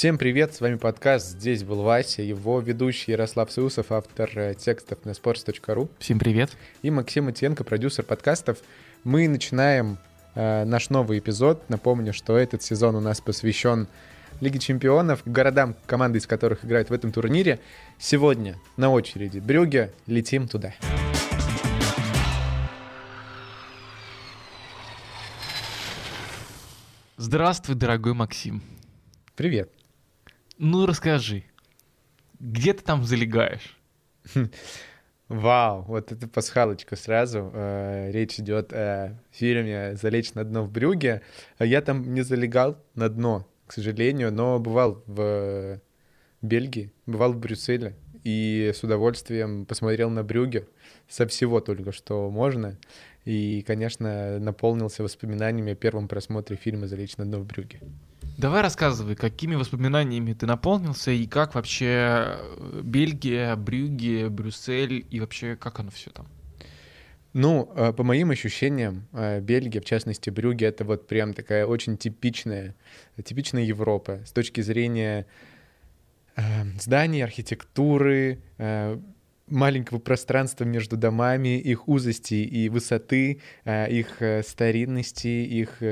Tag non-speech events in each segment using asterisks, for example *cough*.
Всем привет, с вами подкаст «Здесь был Вася», его ведущий Ярослав Сеусов, автор э, текстов на sports.ru. Всем привет. И Максим Утенко, продюсер подкастов. Мы начинаем э, наш новый эпизод. Напомню, что этот сезон у нас посвящен Лиге чемпионов, городам, команды из которых играют в этом турнире. Сегодня на очереди Брюге, летим туда. Здравствуй, дорогой Максим. Привет. Ну, расскажи, где ты там залегаешь? *laughs* Вау, вот это пасхалочка сразу. Э, речь идет о фильме «Залечь на дно в Брюге». Я там не залегал на дно, к сожалению, но бывал в Бельгии, бывал в Брюсселе и с удовольствием посмотрел на Брюге со всего только, что можно. И, конечно, наполнился воспоминаниями о первом просмотре фильма «Залечь на дно в Брюге». Давай рассказывай, какими воспоминаниями ты наполнился и как вообще э, Бельгия, Брюги, Брюссель и вообще как оно все там? Ну, э, по моим ощущениям, э, Бельгия, в частности Брюги, это вот прям такая очень типичная, типичная Европа с точки зрения зданий, архитектуры, маленького пространства между домами, их узости и высоты, их старинности, их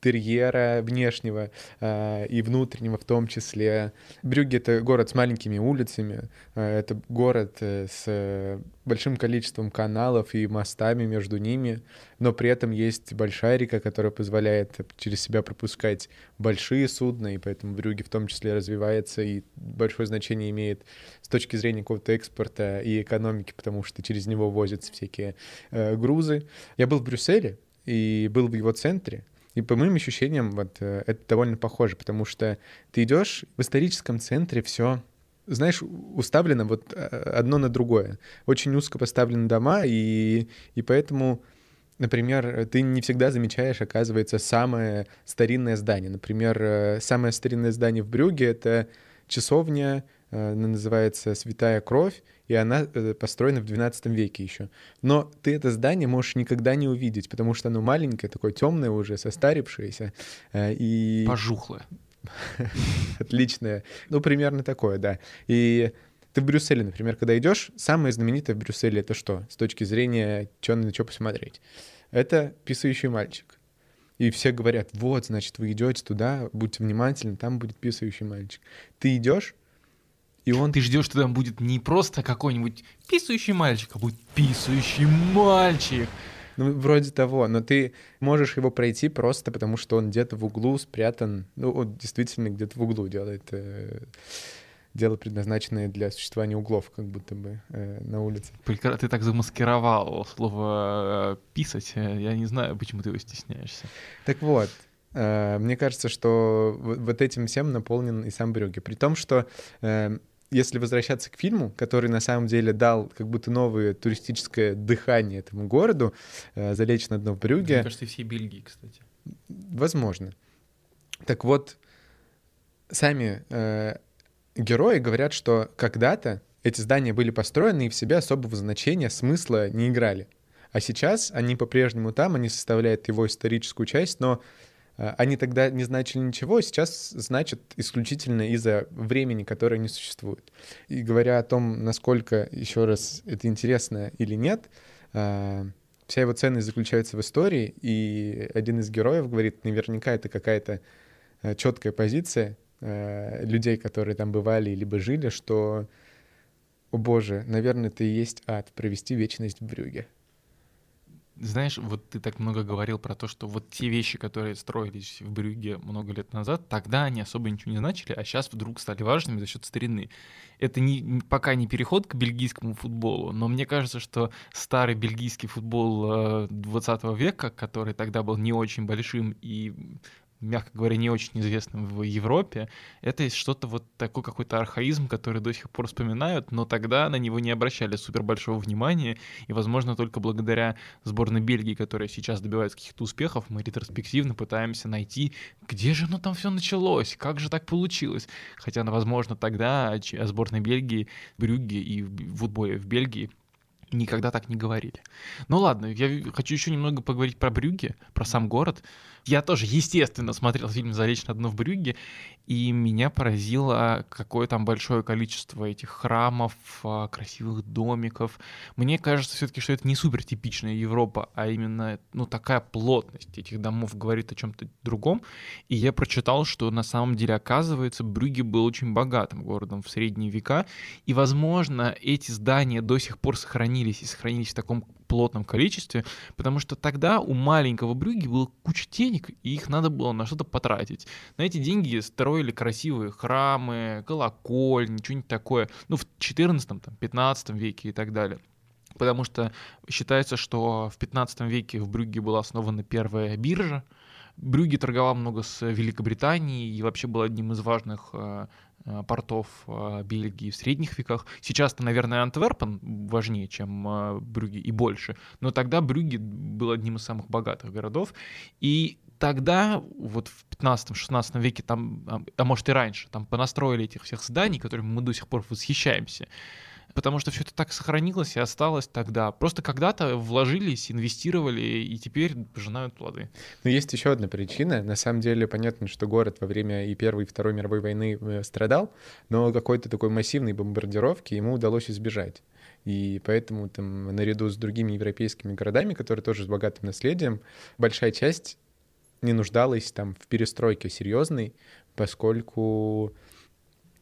интерьера внешнего э, и внутреннего в том числе. Брюгге — это город с маленькими улицами, э, это город э, с большим количеством каналов и мостами между ними, но при этом есть большая река, которая позволяет через себя пропускать большие судна, и поэтому Брюгге в том числе развивается и большое значение имеет с точки зрения какого-то экспорта и экономики, потому что через него возятся всякие э, грузы. Я был в Брюсселе, и был в его центре, и по моим ощущениям, вот э, это довольно похоже, потому что ты идешь в историческом центре, все, знаешь, уставлено вот э, одно на другое. Очень узко поставлены дома, и, и поэтому, например, ты не всегда замечаешь, оказывается, самое старинное здание. Например, э, самое старинное здание в Брюге — это часовня, она называется «Святая кровь», и она э, построена в 12 веке еще. Но ты это здание можешь никогда не увидеть, потому что оно маленькое, такое темное уже, состарившееся. Э, и... Пожухлое. *laughs* Отличное. Ну, примерно такое, да. И ты в Брюсселе, например, когда идешь, самое знаменитое в Брюсселе это что? С точки зрения, что на что посмотреть. Это писающий мальчик. И все говорят, вот, значит, вы идете туда, будьте внимательны, там будет писающий мальчик. Ты идешь, и он... Ты ждешь, что там будет не просто какой-нибудь писающий мальчик, а будет писающий мальчик. Ну, вроде того, но ты можешь его пройти просто потому, что он где-то в углу спрятан, ну, он действительно где-то в углу делает э, дело, предназначенное для существования углов, как будто бы э, на улице. Ты так замаскировал слово э, «писать», я не знаю, почему ты его стесняешься. Так вот, э, мне кажется, что вот этим всем наполнен и сам Брюгге. При том, что э, если возвращаться к фильму, который на самом деле дал как будто новое туристическое дыхание этому городу, э, «Залечь на дно в Брюге». Мне кажется, и всей Бельгии, кстати. Возможно. Так вот, сами э, герои говорят, что когда-то эти здания были построены и в себе особого значения, смысла не играли. А сейчас они по-прежнему там, они составляют его историческую часть, но они тогда не значили ничего, сейчас значат исключительно из-за времени, которое не существует. И говоря о том, насколько, еще раз, это интересно или нет, э, вся его ценность заключается в истории, и один из героев говорит, наверняка это какая-то э, четкая позиция людей, которые там бывали либо жили, что, о боже, наверное, это и есть ад, провести вечность в Брюге. Знаешь, вот ты так много говорил про то, что вот те вещи, которые строились в Брюге много лет назад, тогда они особо ничего не значили, а сейчас вдруг стали важными за счет старины. Это не, пока не переход к бельгийскому футболу, но мне кажется, что старый бельгийский футбол 20 э, века, который тогда был не очень большим и мягко говоря, не очень известным в Европе, это что-то вот такой какой-то архаизм, который до сих пор вспоминают, но тогда на него не обращали супер большого внимания, и, возможно, только благодаря сборной Бельгии, которая сейчас добивается каких-то успехов, мы ретроспективно пытаемся найти, где же оно там все началось, как же так получилось. Хотя, ну, возможно, тогда о сборной Бельгии, Брюгге и футболе в Бельгии никогда так не говорили. Ну ладно, я хочу еще немного поговорить про Брюгге, про сам город. Я тоже, естественно, смотрел фильм «Залечь на дно в Брюгге», и меня поразило, какое там большое количество этих храмов, а, красивых домиков. Мне кажется все-таки, что это не супер типичная Европа, а именно ну, такая плотность этих домов говорит о чем-то другом. И я прочитал, что на самом деле, оказывается, Брюгге был очень богатым городом в средние века, и, возможно, эти здания до сих пор сохранились и сохранились в таком плотном количестве, потому что тогда у маленького Брюги было куча денег, и их надо было на что-то потратить. На эти деньги строили красивые храмы, колокольни, что-нибудь такое, ну, в 14 там, 15 веке и так далее потому что считается, что в 15 веке в Брюгге была основана первая биржа. Брюгге торговал много с Великобританией и вообще был одним из важных э, Э, портов э, Бельгии в средних веках. Сейчас-то, наверное, Антверпен важнее, чем Брюги и больше, но тогда Брюги был одним из самых богатых городов, и тогда, вот в 15-16 веке, там, а, а может и раньше, там понастроили этих всех зданий, которыми мы до сих пор восхищаемся потому что все это так сохранилось и осталось тогда. Просто когда-то вложились, инвестировали, и теперь пожинают плоды. Но есть еще одна причина. На самом деле понятно, что город во время и Первой, и Второй мировой войны э, страдал, но какой-то такой массивной бомбардировки ему удалось избежать. И поэтому там наряду с другими европейскими городами, которые тоже с богатым наследием, большая часть не нуждалась там в перестройке серьезной, поскольку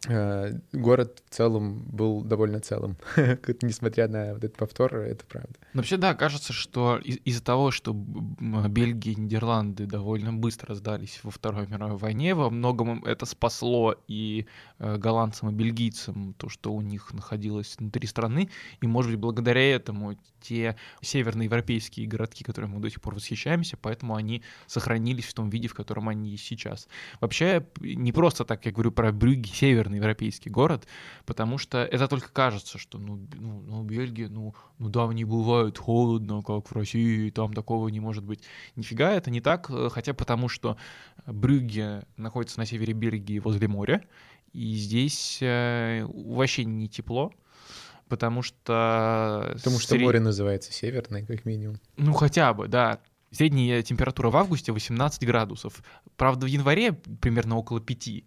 город в целом был довольно целым, *laughs* несмотря на вот этот повтор, это правда. Вообще, да, кажется, что из- из-за того, что Бельгия и Нидерланды довольно быстро сдались во Второй мировой войне, во многом это спасло и э, голландцам, и бельгийцам то, что у них находилось внутри страны, и, может быть, благодаря этому те северноевропейские городки, которыми мы до сих пор восхищаемся, поэтому они сохранились в том виде, в котором они сейчас. Вообще, не просто так, я говорю про Брюгге, север северный европейский город, потому что это только кажется, что ну, ну, ну Бельгия, ну, ну да, не бывает холодно, как в России, там такого не может быть. Нифига, это не так, э, хотя потому что Брюгге находится на севере Бельгии возле моря, и здесь э, вообще не тепло, потому что... Потому что сред... море называется северное, как минимум. Ну, хотя бы, да. Средняя температура в августе 18 градусов. Правда, в январе примерно около 5.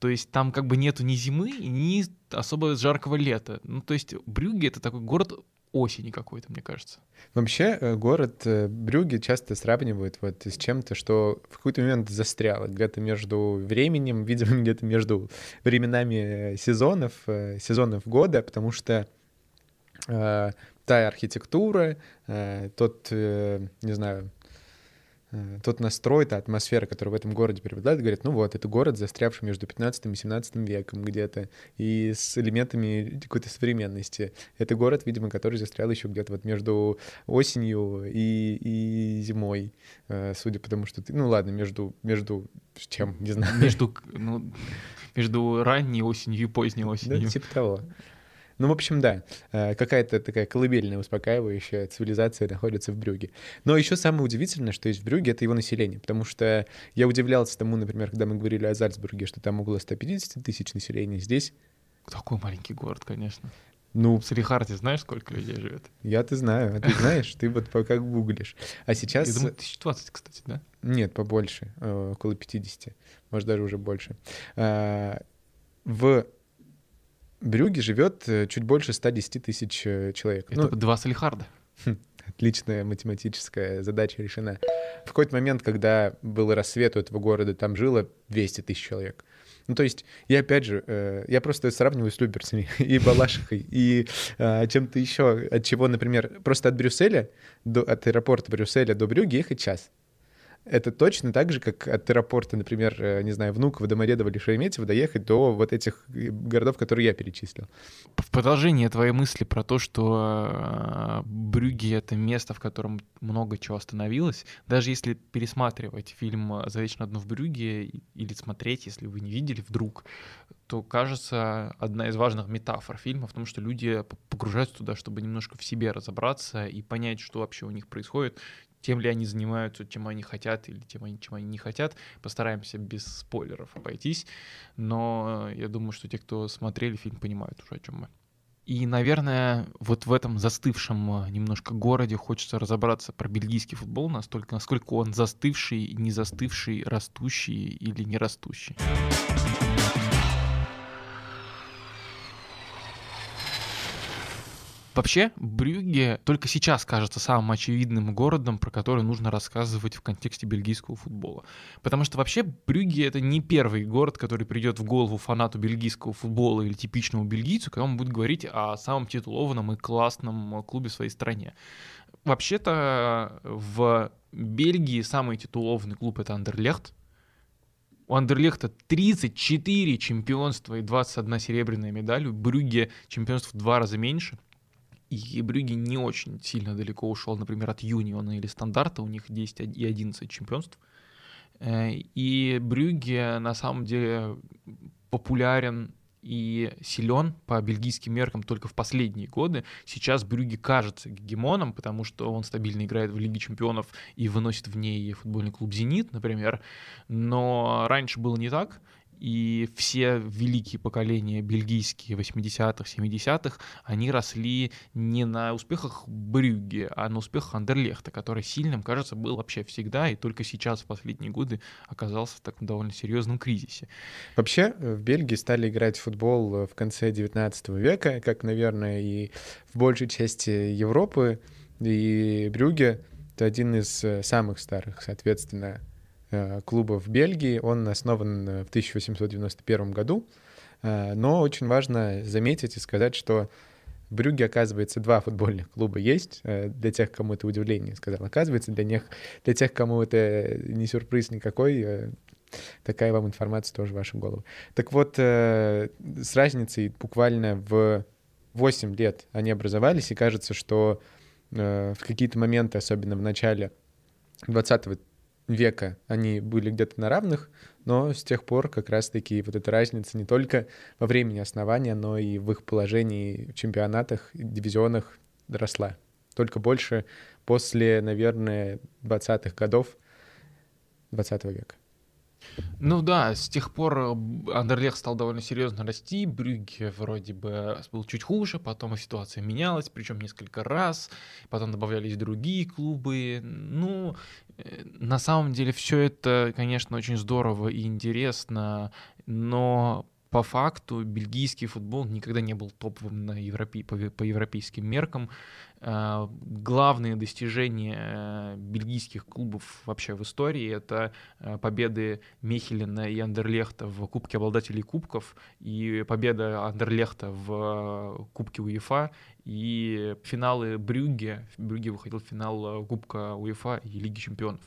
То есть там как бы нету ни зимы, ни особо жаркого лета. Ну, то есть Брюгге — это такой город осени какой-то, мне кажется. Вообще э, город э, Брюгге часто сравнивают вот с чем-то, что в какой-то момент застряло где-то между временем, *laughs* видимо, где-то между временами сезонов, э, сезонов года, потому что э, та архитектура, э, тот, э, не знаю, тот настрой, та атмосфера, которая в этом городе преобладает, говорит, ну вот, это город, застрявший между 15 и 17 веком где-то, и с элементами какой-то современности. Это город, видимо, который застрял еще где-то вот между осенью и, и зимой, э, судя по тому, что ты... Ну ладно, между, между чем, не знаю. Между, ну, между ранней осенью и поздней осенью. Да, типа того. Ну, в общем, да, э, какая-то такая колыбельная, успокаивающая цивилизация находится в Брюге. Но еще самое удивительное, что есть в Брюге, это его население, потому что я удивлялся тому, например, когда мы говорили о Зальцбурге, что там около 150 тысяч населения, здесь... Такой маленький город, конечно. Ну, в Салихарде знаешь, сколько людей живет? Я ты знаю, а ты знаешь, ты вот пока гуглишь. А сейчас... Я думаю, 1020, кстати, да? Нет, побольше, э, около 50, может, даже уже больше. А, в Брюге живет э, чуть больше 110 тысяч э, человек. Это ну, два Салихарда. Хм, отличная математическая задача решена. В какой-то момент, когда был рассвет у этого города, там жило 200 тысяч человек. Ну, то есть, я опять же, э, я просто сравниваю с Люберцами *laughs* и Балашихой, и э, чем-то еще, от чего, например, просто от Брюсселя, до, от аэропорта Брюсселя до Брюги ехать час. Это точно так же, как от аэропорта, например, э, не знаю, Внуково, Домодедово или Шереметьево доехать до вот этих э, городов, которые я перечислил. В продолжение твоей мысли про то, что Брюги — это место, в котором много чего остановилось, даже если пересматривать фильм «Завечно одно в Брюге» или смотреть, если вы не видели вдруг, то кажется одна из важных метафор фильма в том, что люди погружаются туда, чтобы немножко в себе разобраться и понять, что вообще у них происходит, тем ли они занимаются, чем они хотят или тем, чем они не хотят. Постараемся без спойлеров обойтись, но я думаю, что те, кто смотрели фильм, понимают уже, о чем мы. И, наверное, вот в этом застывшем э, немножко городе хочется разобраться про бельгийский футбол, настолько, насколько он застывший, не застывший, растущий или не растущий. Вообще, Брюгге только сейчас кажется самым очевидным городом, про который нужно рассказывать в контексте бельгийского футбола. Потому что вообще Брюгге — это не первый город, который придет в голову фанату бельгийского футбола или типичному бельгийцу, когда он будет говорить о самом титулованном и классном клубе в своей стране. Вообще-то в Бельгии самый титулованный клуб — это Андерлехт, у Андерлехта 34 чемпионства и 21 серебряная медаль. У Брюгге чемпионств в два раза меньше — и Брюги не очень сильно далеко ушел, например, от Юниона или Стандарта, у них 10 и 11 чемпионств. Э, и Брюги на самом деле популярен и силен по бельгийским меркам только в последние годы. Сейчас Брюги кажется гегемоном, потому что он стабильно играет в Лиге чемпионов и выносит в ней футбольный клуб «Зенит», например. Но раньше было не так и все великие поколения бельгийские 80-х, 70-х, они росли не на успехах Брюгге, а на успехах Андерлехта, который сильным, кажется, был вообще всегда, и только сейчас, в последние годы, оказался в таком довольно серьезном кризисе. Вообще, э, в Бельгии стали играть в футбол э, в конце 19 века, как, наверное, и в большей части Европы, и Брюгге — это один из э, самых старых, соответственно, клуба в Бельгии. Он основан э, в 1891 году. Э, но очень важно заметить и сказать, что в Брюге, оказывается, два футбольных клуба есть. Для тех, кому это удивление сказал. Оказывается, для них, для тех, кому это не сюрприз никакой, такая вам информация тоже в вашу голову. Так вот, с разницей буквально в 8 лет они образовались, и кажется, что в какие-то моменты, особенно в начале 20 века они были где-то на равных, но с тех пор как раз-таки вот эта разница не только во времени основания, но и в их положении в чемпионатах, дивизионах росла. Только больше после, наверное, 20-х годов 20 века. Ну да, с тех пор э, Андерлех стал довольно серьезно расти, Брюгге вроде бы был чуть хуже, потом ситуация менялась, причем несколько раз, потом добавлялись другие клубы. Ну, э, на самом деле все это, конечно, очень здорово и интересно, но по факту бельгийский футбол никогда не был топовым на Европе, по, по европейским меркам. Э, главные достижения э, бельгийских клубов вообще в истории — это э, победы Мехелена и Андерлехта в Кубке обладателей кубков и победа Андерлехта в Кубке УЕФА и финалы Брюгге. Брюгге выходил в финал Кубка УЕФА и Лиги чемпионов.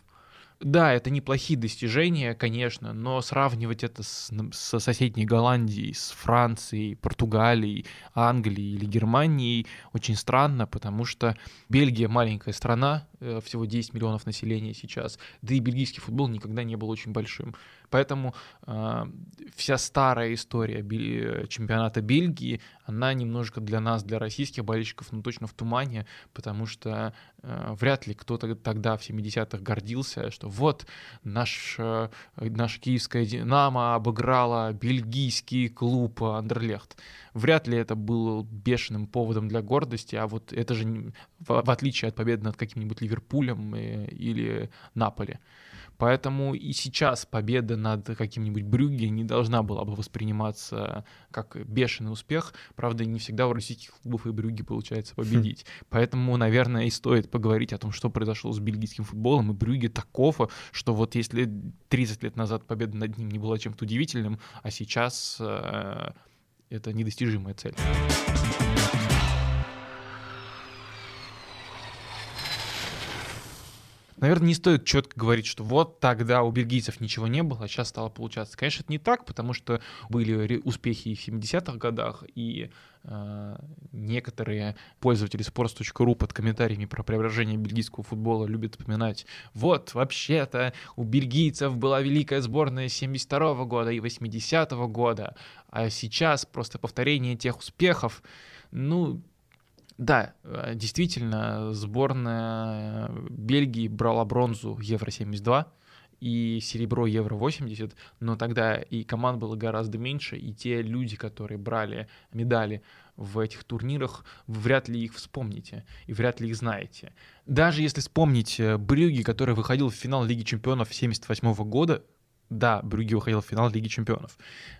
Да, это неплохие достижения, конечно, но сравнивать это с, со соседней Голландией, с Францией, Португалией, Англией или Германией очень странно, потому что Бельгия маленькая страна, э, всего 10 миллионов населения сейчас, да и бельгийский футбол никогда не был очень большим. Поэтому э, вся старая история би- чемпионата Бельгии, она немножко для нас, для российских болельщиков, ну точно в тумане, потому что э, вряд ли кто-то тогда в 70-х гордился, что вот наш, э, наша киевская «Динамо» обыграла бельгийский клуб Андерлехт. Вряд ли это было бешеным поводом для гордости, а вот это же в, в отличие от победы над каким-нибудь Ливерпулем э, или Наполи. Поэтому и сейчас победа над каким-нибудь Брюгге не должна была бы восприниматься как бешеный успех. Правда, не всегда у российских клубов и Брюгге получается победить. Поэтому, наверное, и стоит поговорить о том, что произошло с бельгийским футболом. И Брюгге такого, что вот если 30 лет назад победа над ним не была чем-то удивительным, а сейчас э, это недостижимая цель. Наверное, не стоит четко говорить, что вот тогда у бельгийцев ничего не было, а сейчас стало получаться. Конечно, это не так, потому что были успехи и в 70-х годах, и э, некоторые пользователи sports.ru под комментариями про преображение бельгийского футбола любят вспоминать, вот, вообще-то у бельгийцев была великая сборная 72 -го года и 80-го года, а сейчас просто повторение тех успехов, ну, да, э, действительно, сборная Бельгии брала бронзу Евро-72 и серебро Евро-80, но тогда и команд было гораздо меньше, и те люди, которые брали медали в этих турнирах, вы вряд ли их вспомните и вряд ли их знаете. Даже если вспомнить э, Брюги, который выходил в финал Лиги чемпионов 78 года, да, Брюги выходил в финал Лиги Чемпионов,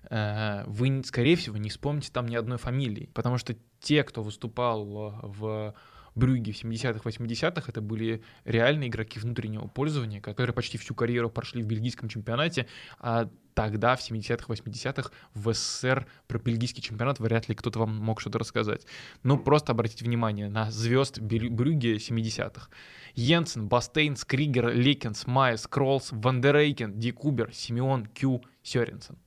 э, вы, скорее всего, не вспомните там ни одной фамилии, потому что те, кто выступал в Брюге в 70-х, 80-х, это были реальные игроки внутреннего пользования, которые почти всю карьеру прошли в бельгийском чемпионате, а тогда, в 70-х, 80-х, в СССР про бельгийский чемпионат вряд ли кто-то вам мог что-то рассказать. Ну, просто обратите внимание на звезд Брюге 70-х. Йенсен, Бастейн, Скригер, Лекенс, Майес, Кроллс, Вандерейкен, Дикубер, Симеон, Кю, Сёренсен.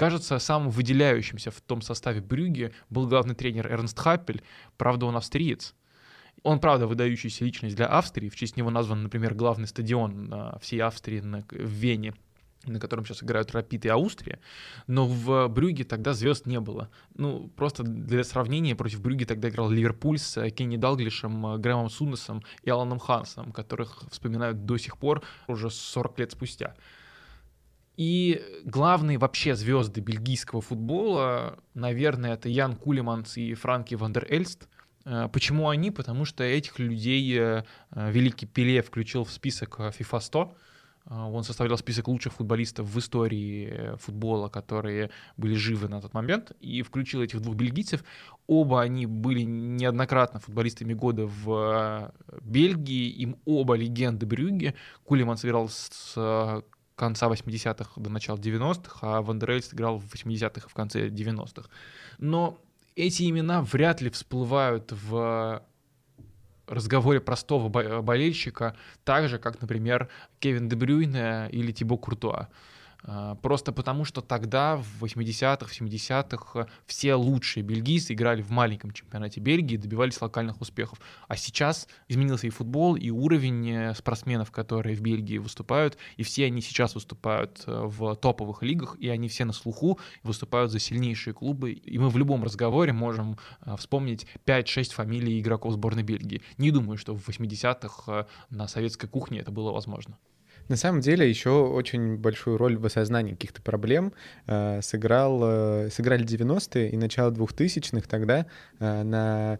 Кажется, самым выделяющимся в том составе Брюги был главный тренер Эрнст Хаппель, правда, он австриец. Он, правда, выдающаяся личность для Австрии. В честь него назван, например, главный стадион всей Австрии в Вене на котором сейчас играют Рапид и Аустрия, но в Брюге тогда звезд не было. Ну, просто для сравнения, против Брюги тогда играл Ливерпуль с э, Кенни Далглишем, э, Грэмом Суннесом и Аланом Хансеном, которых вспоминают до сих пор, уже 40 лет спустя. И главные вообще звезды бельгийского футбола, наверное, это Ян Кулеманс и Франки Вандер Эльст. Э, почему они? Потому что этих людей великий Пеле включил в список FIFA 100, а, он составлял список лучших футболистов в истории э, футбола, которые были живы на тот момент, и включил этих двух бельгийцев. Оба они были неоднократно футболистами года в э, Бельгии, им оба легенды Брюгге. Кулеман сыграл с э, конца 80-х до начала 90-х, а Вандерельс играл в 80-х и в конце 90-х. Но эти имена вряд ли всплывают в разговоре простого болельщика, так же, как, например, Кевин Дебрюйне или Тибо Куртуа. А, просто потому, что тогда, в 80-х, в 70-х, все лучшие бельгийцы играли в маленьком чемпионате Бельгии добивались локальных успехов. А сейчас изменился и футбол, и уровень э, спортсменов, которые в Бельгии выступают, и все они сейчас выступают э, в топовых лигах, и они все на слуху, выступают за сильнейшие клубы. И мы в любом разговоре можем э, вспомнить 5-6 фамилий игроков сборной Бельгии. Не думаю, что в 80-х на советской кухне это было возможно. На самом деле еще очень большую роль в осознании каких-то проблем э, сыграл, э, сыграли 90-е и начало 2000-х тогда э, на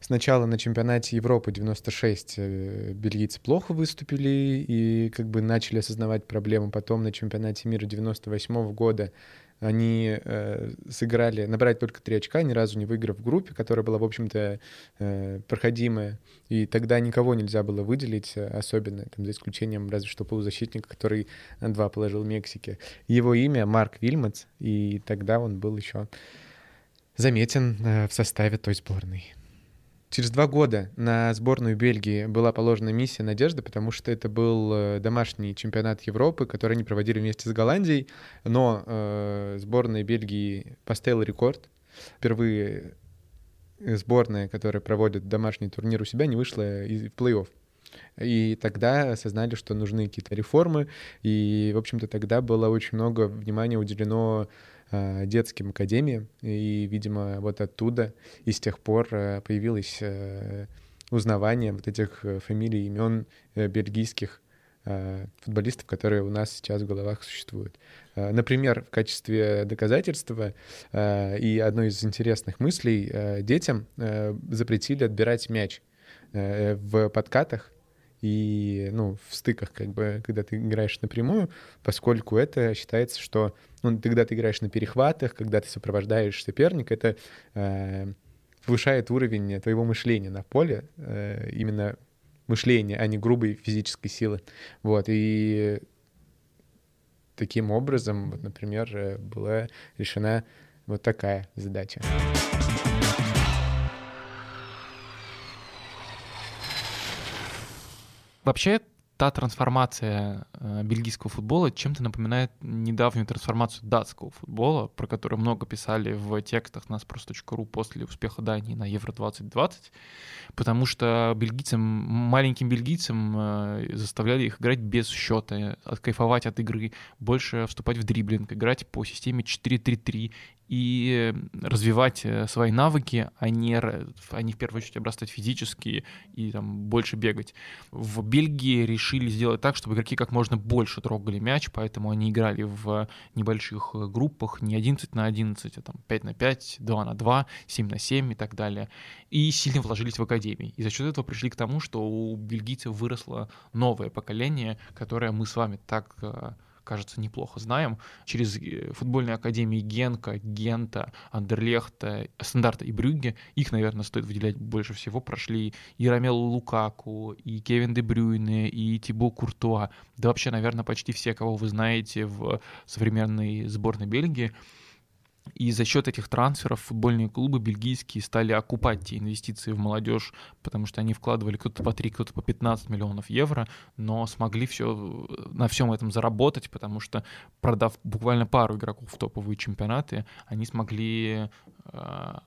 Сначала на чемпионате Европы 96 э, бельгийцы плохо выступили и как бы начали осознавать проблему. Потом на чемпионате мира 98 года они э, сыграли, набрать только три очка, ни разу не выиграв в группе, которая была, в общем-то, э, проходимая. И тогда никого нельзя было выделить э, особенно, там, за исключением разве что полузащитника, который два положил Мексике. Его имя Марк Вильмотс, и тогда он был еще заметен э, в составе той сборной. Через два года на сборную Бельгии была положена миссия надежды, потому что это был э, домашний чемпионат Европы, который они проводили вместе с Голландией, но э, сборная Бельгии поставила рекорд. Впервые сборная, которая проводит домашний турнир у себя, не вышла в плей-офф. И тогда осознали, что нужны какие-то реформы, и, в общем-то, тогда было очень много внимания уделено детским академиям, и, видимо, вот оттуда и с тех пор э, появилось э, узнавание вот этих фамилий, имен бельгийских футболистов, которые у нас сейчас в головах существуют. Например, в качестве доказательства и одной из интересных мыслей детям запретили отбирать мяч в подкатах и ну, в стыках, как бы, когда ты играешь напрямую, поскольку это считается, что ну, когда ты играешь на перехватах, когда ты сопровождаешь соперника, это э, повышает уровень твоего мышления на поле, э, именно мышления, а не грубой физической силы. Вот, и таким образом, вот, например, э, была решена вот такая задача. Вообще, та трансформация э, бельгийского футбола чем-то напоминает недавнюю трансформацию датского футбола, про которую много писали в текстах на sпрос.ru после успеха Дании на Евро 2020, потому что бельгийцам, маленьким бельгийцам э, заставляли их играть без счета, откайфовать от игры, больше вступать в дриблинг, играть по системе 4-3-3 и развивать э, свои навыки, а не, а не в первую очередь обрастать физически и там больше бегать. В Бельгии решили сделать так, чтобы игроки как можно больше трогали мяч, поэтому они играли в небольших э, группах, не 11 на 11, а там 5 на 5, 2 на 2, 7 на 7 и так далее. И сильно вложились в академии. И за счет этого пришли к тому, что у бельгийцев выросло новое поколение, которое мы с вами так э, кажется, неплохо знаем, через э, футбольные академии Генка, Гента, Андерлехта, Стандарта и Брюгге, их, наверное, стоит выделять больше всего, прошли и Рамел Лукаку, и Кевин Де Брюйне, и Тибо Куртуа, да вообще, наверное, почти все, кого вы знаете в современной сборной Бельгии, и за счет этих трансферов футбольные клубы бельгийские стали окупать те инвестиции в молодежь, потому что они вкладывали кто-то по 3, кто-то по 15 миллионов евро, но смогли все, на всем этом заработать, потому что, продав буквально пару игроков в топовые чемпионаты, они смогли э,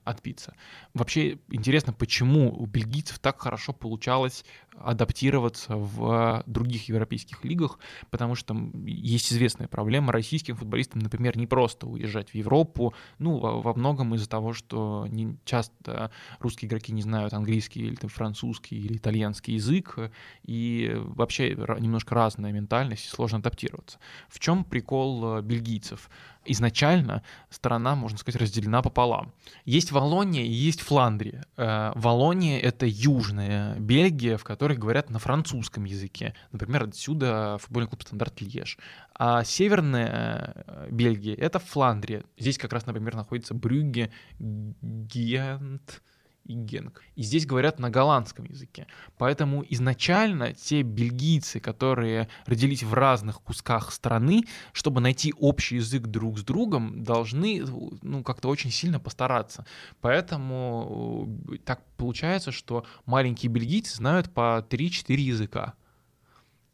отбиться. Вообще интересно, почему у бельгийцев так хорошо получалось адаптироваться в других европейских лигах, потому что есть известная проблема российским футболистам, например, не просто уезжать в Европу, ну, во, во многом из-за того, что не часто русские игроки не знают английский или там, французский или итальянский язык, и вообще немножко разная ментальность, и сложно адаптироваться. В чем прикол э, бельгийцев? Изначально страна, можно сказать, разделена пополам. Есть Валония и есть Фландрия. Э, Валония — это южная Бельгия, в которой говорят на французском языке. Например, отсюда футбольный клуб «Стандарт Льеж». А северная э, Бельгия — это Фландрия. Здесь как раз, например, находится Брюгге, Гент, и Генг. И здесь говорят на голландском языке. Поэтому изначально те бельгийцы, которые родились в разных кусках страны, чтобы найти общий язык друг с другом, должны ну, как-то очень сильно постараться. Поэтому э, так получается, что маленькие бельгийцы знают по 3-4 языка.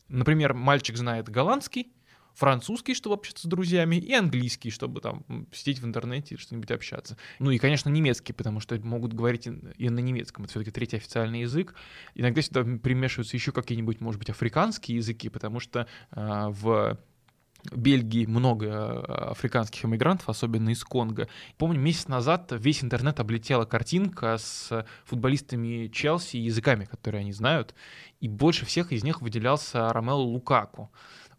Например, мальчик знает голландский, французский, чтобы общаться с друзьями, и английский, чтобы там сидеть в интернете и что-нибудь общаться. Ну и, конечно, немецкий, потому что могут говорить и на немецком. Это все-таки третий официальный язык. Иногда сюда примешиваются еще какие-нибудь, может быть, африканские языки, потому что э, в Бельгии много а, африканских иммигрантов, особенно из Конго. Помню, месяц назад весь интернет облетела картинка с футболистами Челси и языками, которые они знают, и больше всех из них выделялся Ромело Лукаку.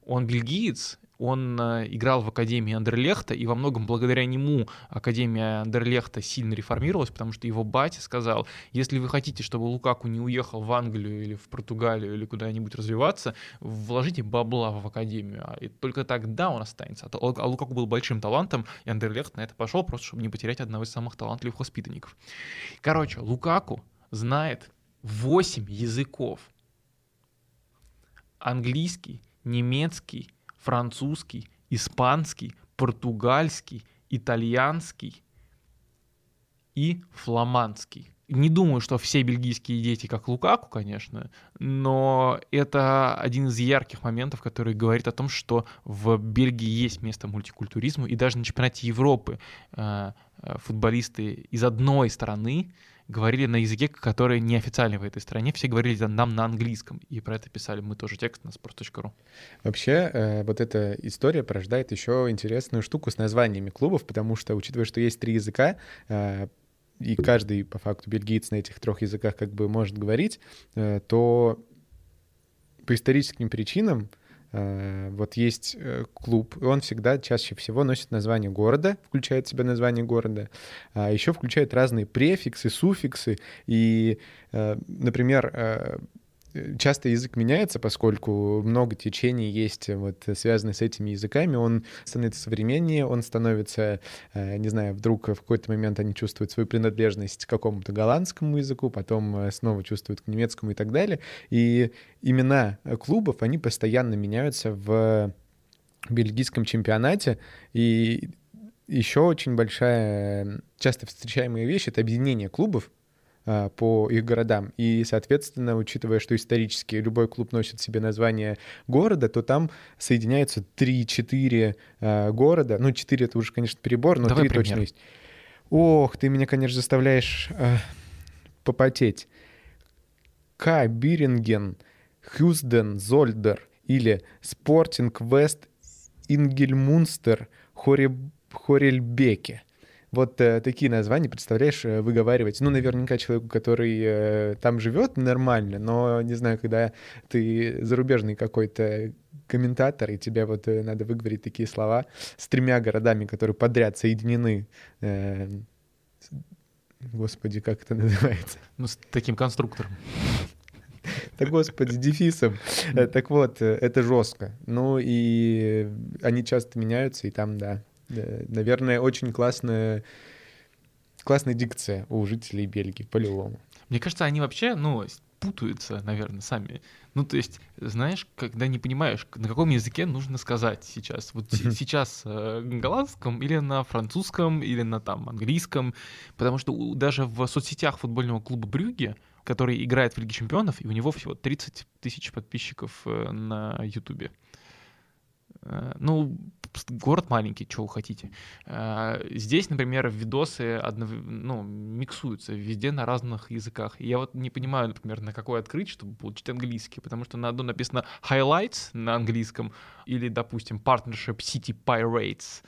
Он бельгиец, он э, играл в Академии Андерлехта, и во многом благодаря нему Академия Андерлехта сильно реформировалась, потому что его батя сказал, если вы хотите, чтобы Лукаку не уехал в Англию или в Португалию или куда-нибудь развиваться, вложите бабла в Академию, а и только тогда он останется. А, а Лукаку был большим талантом, и Андерлехт на это пошел, просто чтобы не потерять одного из самых талантливых воспитанников. Короче, Лукаку знает 8 языков. Английский, немецкий, французский, испанский, португальский, итальянский и фламандский. Не думаю, что все бельгийские дети как Лукаку, конечно, но это один из ярких моментов, который говорит о том, что в Бельгии есть место мультикультуризму, и даже на чемпионате Европы э, э, футболисты из одной страны говорили на языке, который неофициальный в этой стране, все говорили нам на английском, и про это писали мы тоже текст на sport.ru. Вообще, э, вот эта история порождает еще интересную штуку с названиями клубов, потому что, учитывая, что есть три языка, э, и каждый, по факту, бельгиец на этих трех языках как бы может говорить, э, то по историческим причинам вот есть э, клуб, и он всегда чаще всего носит название города, включает в себя название города, а еще включает разные префиксы, суффиксы. И, э, например, часто язык меняется, поскольку много течений есть, вот, связанных с этими языками. Он становится современнее, он становится, э, не знаю, вдруг в какой-то момент они чувствуют свою принадлежность к какому-то голландскому языку, потом э, снова чувствуют к немецкому и так далее. И имена клубов, они постоянно меняются в бельгийском чемпионате, и еще очень большая, часто встречаемая вещь — это объединение клубов, по их городам. И, соответственно, учитывая, что исторически любой клуб носит себе название города, то там соединяются 3-4 а, города. Ну, 4 это уже, конечно, перебор, но Давай 3 точно есть. Ох, ты меня, конечно, заставляешь э, попотеть. К. Биринген, Хюзден, Зольдер или Спортинг Вест Ингельмунстер, Хорельбеке. Вот э, такие названия, представляешь, э, выговаривать. Ну, наверняка человеку, который э, там живет, нормально, но, не знаю, когда ты зарубежный какой-то комментатор, и тебе вот э, надо выговорить такие слова с тремя городами, которые подряд соединены. Э, господи, как это *laughs* называется? Ну, с таким конструктором. Да, господи, дефисом. Э, Так вот, э, это жестко. Ну и они часто меняются, и там, да, наверное, очень классная, классная дикция у жителей Бельгии, по-любому. Мне кажется, они вообще, ну, путаются, наверное, сами. Ну, то есть, знаешь, когда не понимаешь, на каком языке нужно сказать сейчас. Вот Мгм. сейчас э, на голландском или на французском, или на там английском. Потому что у- даже в соцсетях футбольного клуба Брюги, который играет в Лиге Чемпионов, и у него всего 30 тысяч подписчиков э, на Ютубе. Э, Ну, город маленький, что вы хотите. Э, Здесь, например, видосы однов- ну, миксуются везде на разных языках. Я вот не понимаю, например, на какой открыть, чтобы получить английский, потому что на одном написано highlights на английском или, допустим, partnership City Pirates,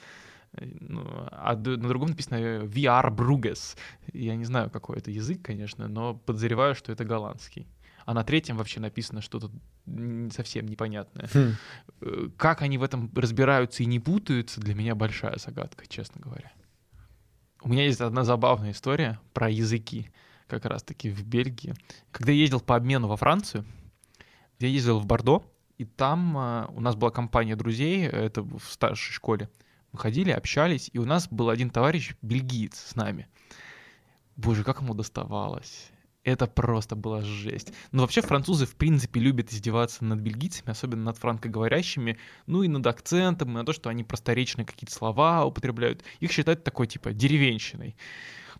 ну, а на другом написано VR Bruges. Я не знаю, какой это язык, конечно, но подозреваю, что это голландский. А на третьем вообще написано что-то совсем непонятное. Хм. Э, Как они в этом разбираются и не путаются, для меня большая загадка, честно говоря. У меня есть одна забавная история про языки, как раз-таки в Бельгии. Когда я ездил по обмену во Францию, я ездил в Бордо, и там а, у нас была компания друзей, это в старшей школе. Мы ходили, общались, и у нас был один товарищ, бельгиец, с нами. Боже, как ему доставалось. Это просто была жесть. Но вообще французы, в принципе, любят издеваться над бельгийцами, особенно над франкоговорящими, ну и над акцентом, и на то, что они просторечные какие-то слова употребляют. Их считают такой, типа, деревенщиной.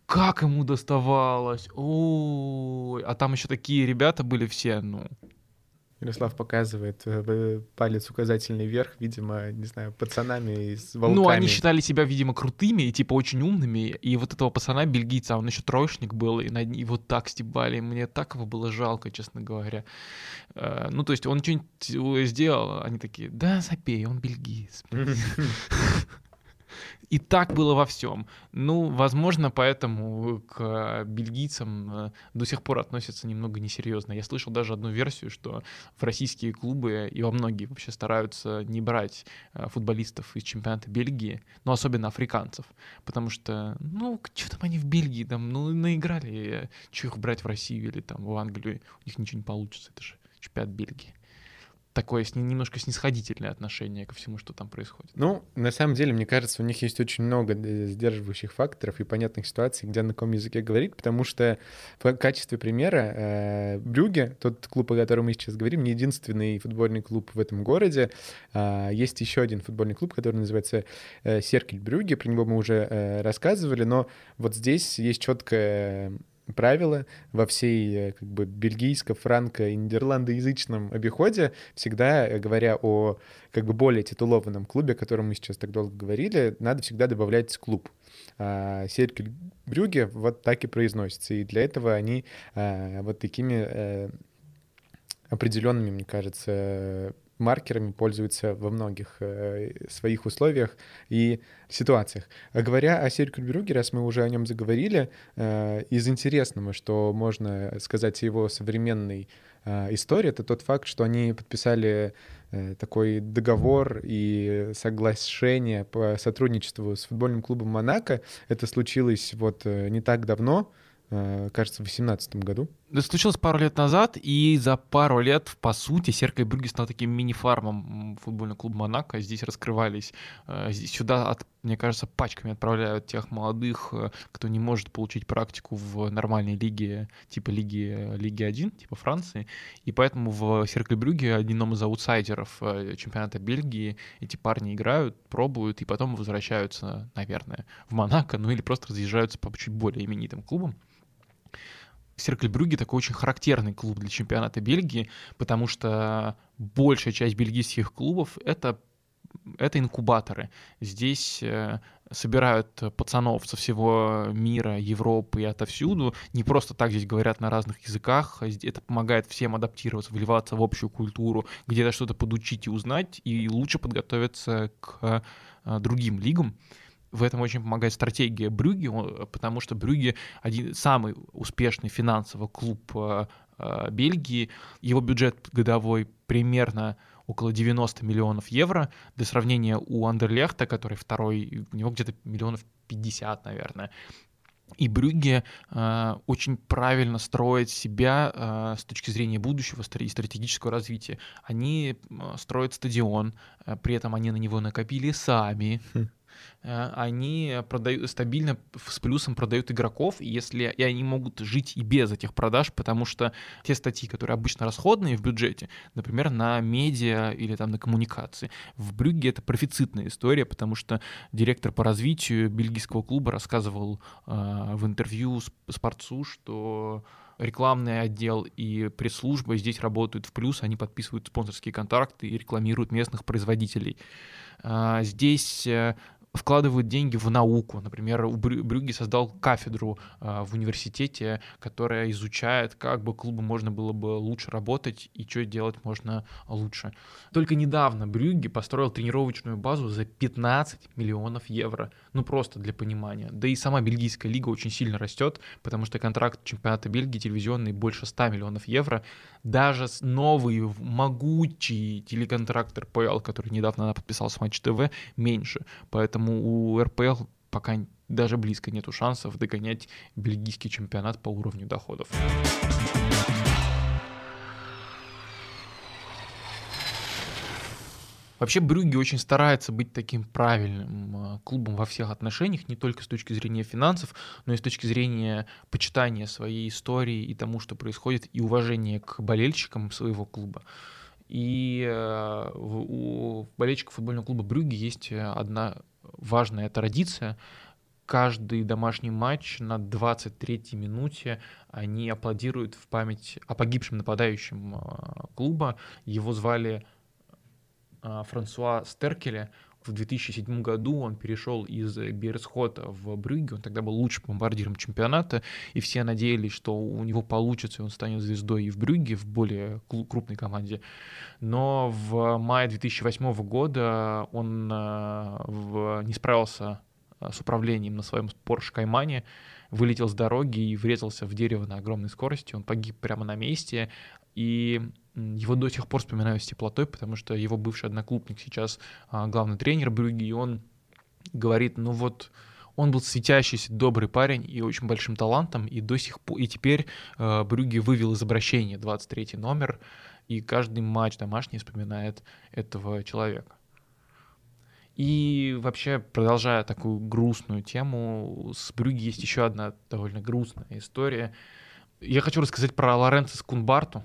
Как ему доставалось! Ой, а там еще такие ребята были все, ну, Ярослав показывает э, в- палец указательный вверх, видимо, не знаю, пацанами с волками. Ну, они считали себя, видимо, крутыми и, типа, очень умными. И вот этого пацана, бельгийца, он еще троечник был, и над его так стебали. Мне так его было жалко, честно говоря. Э, Ну, то есть он что-нибудь сделал, они такие, да, забей, он бельгиец. *laughs* *laughs* И так было во всем. Ну, возможно, поэтому к бельгийцам э, до сих пор относятся немного несерьезно. Я слышал даже одну версию, что в российские клубы и во многие вообще стараются не брать э, футболистов из чемпионата Бельгии, но особенно африканцев, потому что, ну, что там они в Бельгии, там, ну, наиграли, что их брать в Россию или там в Англию, у них ничего не получится, это же чемпионат Бельгии. Такое немножко снисходительное отношение ко всему, что там происходит. Ну, на самом деле, мне кажется, у них есть очень много э, сдерживающих факторов и понятных ситуаций, где на каком языке говорить, потому что в качестве примера э, Брюге, тот клуб, о котором мы сейчас говорим, не единственный футбольный клуб в этом городе. А, Есть еще один футбольный клуб, который называется э, Серкель Брюге, про него мы уже э, рассказывали, но вот здесь есть четкое правило во всей э, как бы бельгийско, франко и нидерландоязычном обиходе, всегда э, говоря о как бы более титулованном клубе, о котором мы сейчас так долго говорили, надо всегда добавлять клуб. А Серкель Брюге вот так и произносится, и для этого они а, вот такими э, определенными, мне кажется, маркерами пользуются во многих э, своих условиях и ситуациях. А говоря о Серкельбрюге, раз мы уже о нем заговорили, э, из интересного, что можно сказать о его современной э, истории, это тот факт, что они подписали э, такой договор и соглашение по сотрудничеству с футбольным клубом Монако. Это случилось вот э, не так давно, э, кажется, в 2018 году. Это случилось пару лет назад, и за пару лет, по сути, Серкой Брюгге стал таким мини-фармом футбольного клуба Монако. Здесь раскрывались, э, здесь сюда, от- мне кажется, пачками отправляют тех молодых, э, кто не может получить практику в нормальной лиге, типа лиги, лиги 1, типа Франции. И поэтому в Серкой Брюгге, одном из аутсайдеров э, чемпионата Бельгии, эти парни играют, пробуют, и потом возвращаются, наверное, в Монако, ну или просто разъезжаются по чуть более именитым клубам. Серкль Брюги такой очень характерный клуб для чемпионата Бельгии, потому что большая часть бельгийских клубов — это это инкубаторы. Здесь э, собирают пацанов со всего мира, Европы и отовсюду. Не просто так здесь говорят на разных языках. Это помогает всем адаптироваться, вливаться в общую культуру, где-то что-то подучить и узнать, и лучше подготовиться к э, другим лигам в этом очень помогает стратегия Брюги, потому что Брюги один самый успешный финансовый клуб э, э, Бельгии. Его бюджет годовой примерно около 90 миллионов евро. Для сравнения, у Андерлехта, который второй, у него где-то миллионов 50, наверное. И Брюгге э, очень правильно строит себя э, с точки зрения будущего и стратегического развития. Они строят стадион, э, при этом они на него накопили сами. Э, они продают, стабильно с плюсом продают игроков, и если и они могут жить и без этих продаж, потому что те статьи, которые обычно расходные в бюджете, например, на медиа или там на коммуникации, в Брюгге это профицитная история, потому что директор по развитию бельгийского клуба рассказывал э, в интервью Спортсу, что рекламный отдел и пресс-служба здесь работают в плюс, они подписывают спонсорские контракты и рекламируют местных производителей. Э, здесь э, вкладывают деньги в науку. Например, у Брюги создал кафедру э, в университете, которая изучает, как бы клубу можно было бы лучше работать и что делать можно лучше. Только недавно Брюги построил тренировочную базу за 15 миллионов евро. Ну просто для понимания. Да и сама бельгийская лига очень сильно растет, потому что контракт чемпионата Бельгии телевизионный больше 100 миллионов евро. Даже новый могучий телеконтракт РПЛ, который недавно подписал с Матч ТВ, меньше. Поэтому у РПЛ пока даже близко нету шансов догонять бельгийский чемпионат по уровню доходов. Вообще Брюги очень старается быть таким правильным а, клубом во всех отношениях, не только с точки зрения финансов, но и с точки зрения почитания своей истории и тому, что происходит, и уважения к болельщикам своего клуба. И э, у болельщиков футбольного клуба Брюги есть одна важная традиция. Каждый домашний матч на 23-й минуте они аплодируют в память о погибшем нападающем а, клуба. Его звали Франсуа Стеркеля. В 2007 году он перешел из Берсхота в Брюгге, он тогда был лучшим бомбардиром чемпионата, и все надеялись, что у него получится, и он станет звездой и в Брюгге, в более крупной команде. Но в мае 2008 года он а, не справился а, с управлением на своем Porsche Каймане, вылетел с дороги и врезался в дерево на огромной скорости. Он погиб прямо на месте, и его до сих пор вспоминаю с теплотой, потому что его бывший одноклубник сейчас а, главный тренер Брюги, и он говорит, ну вот, он был светящийся, добрый парень и очень большим талантом, и до сих пор, и теперь э, Брюги вывел из обращения 23 номер, и каждый матч домашний вспоминает этого человека. И вообще, продолжая такую грустную тему, с Брюги есть еще одна довольно грустная история. Я хочу рассказать про Лоренцо Скунбарту,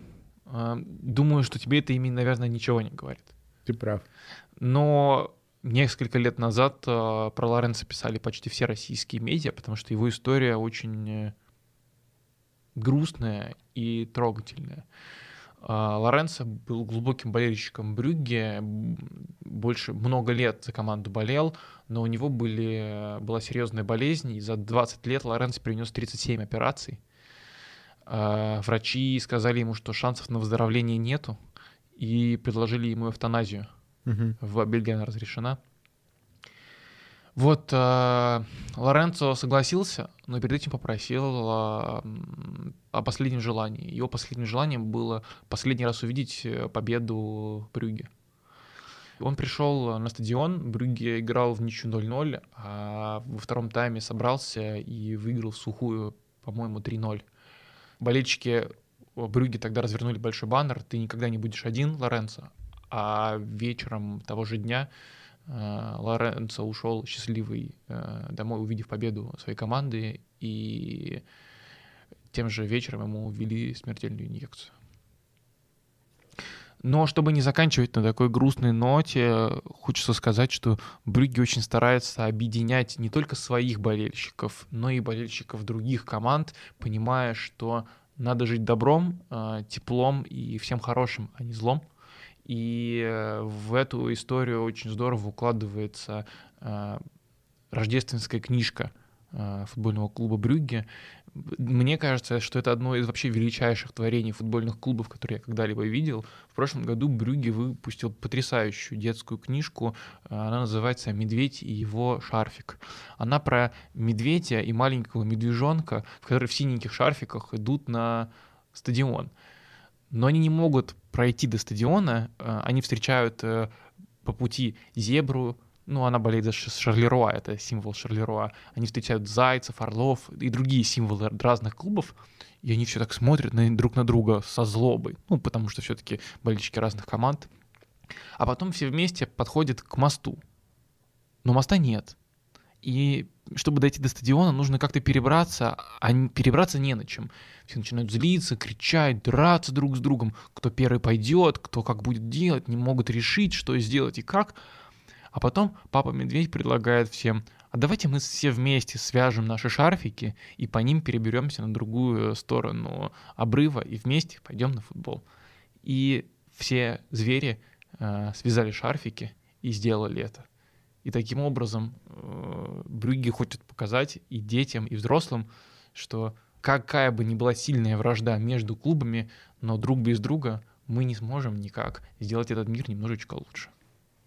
думаю, что тебе это имя, наверное, ничего не говорит. Ты прав. Но несколько лет назад а, про Лоренца писали почти все российские медиа, потому что его история очень э, грустная и трогательная. А, Лоренцо был глубоким болельщиком Брюгге, больше много лет за команду болел, но у него были, была серьезная болезнь, и за 20 лет Лоренцо принес 37 операций. А, врачи сказали ему, что шансов на выздоровление нету, и предложили ему эвтаназию. Угу. В Бельгии она разрешена. Вот э, Лоренцо согласился, но перед этим попросил э, о последнем желании. Его последним желанием было последний раз увидеть э, победу Брюги. Он пришел на стадион, Брюги играл в ничью 0-0, а во втором тайме собрался и выиграл сухую, по-моему, 3-0 болельщики Брюги тогда развернули большой баннер «Ты никогда не будешь один, Лоренцо». А вечером того же дня э, Лоренцо ушел счастливый э, домой, увидев победу своей команды, и тем же вечером ему ввели смертельную инъекцию. Но чтобы не заканчивать на такой грустной ноте, хочется сказать, что Брюгге очень старается объединять не только своих болельщиков, но и болельщиков других команд, понимая, что Надо жить добром, э, теплом и всем хорошим, а не злом. И э, в эту историю очень здорово укладывается э, рождественская книжка футбольного клуба Брюгге. Мне кажется, что это одно из вообще величайших творений футбольных клубов, которые я когда-либо видел. В прошлом году Брюгге выпустил потрясающую детскую книжку. Она называется «Медведь и его шарфик». Она про медведя и маленького медвежонка, которые в синеньких шарфиках идут на стадион. Но они не могут пройти до стадиона. Они встречают по пути зебру, ну, она болеет за Шарлеруа, это символ Шарлеруа. Они встречают зайцев, орлов и другие символы разных клубов, и они все так смотрят на, друг на друга со злобой, ну, потому что все-таки болельщики разных команд. А потом все вместе подходят к мосту. Но моста нет. И чтобы дойти до стадиона, нужно как-то перебраться, а перебраться не на чем. Все начинают злиться, кричать, драться друг с другом. Кто первый пойдет, кто как будет делать, не могут решить, что сделать и как. А потом папа медведь предлагает всем, а давайте мы все вместе свяжем наши шарфики и по ним переберемся на другую сторону обрыва и вместе пойдем на футбол. И все звери э, связали шарфики и сделали это. И таким образом э, Брюгге хочет показать и детям, и взрослым, что какая бы ни была сильная вражда между клубами, но друг без друга мы не сможем никак сделать этот мир немножечко лучше.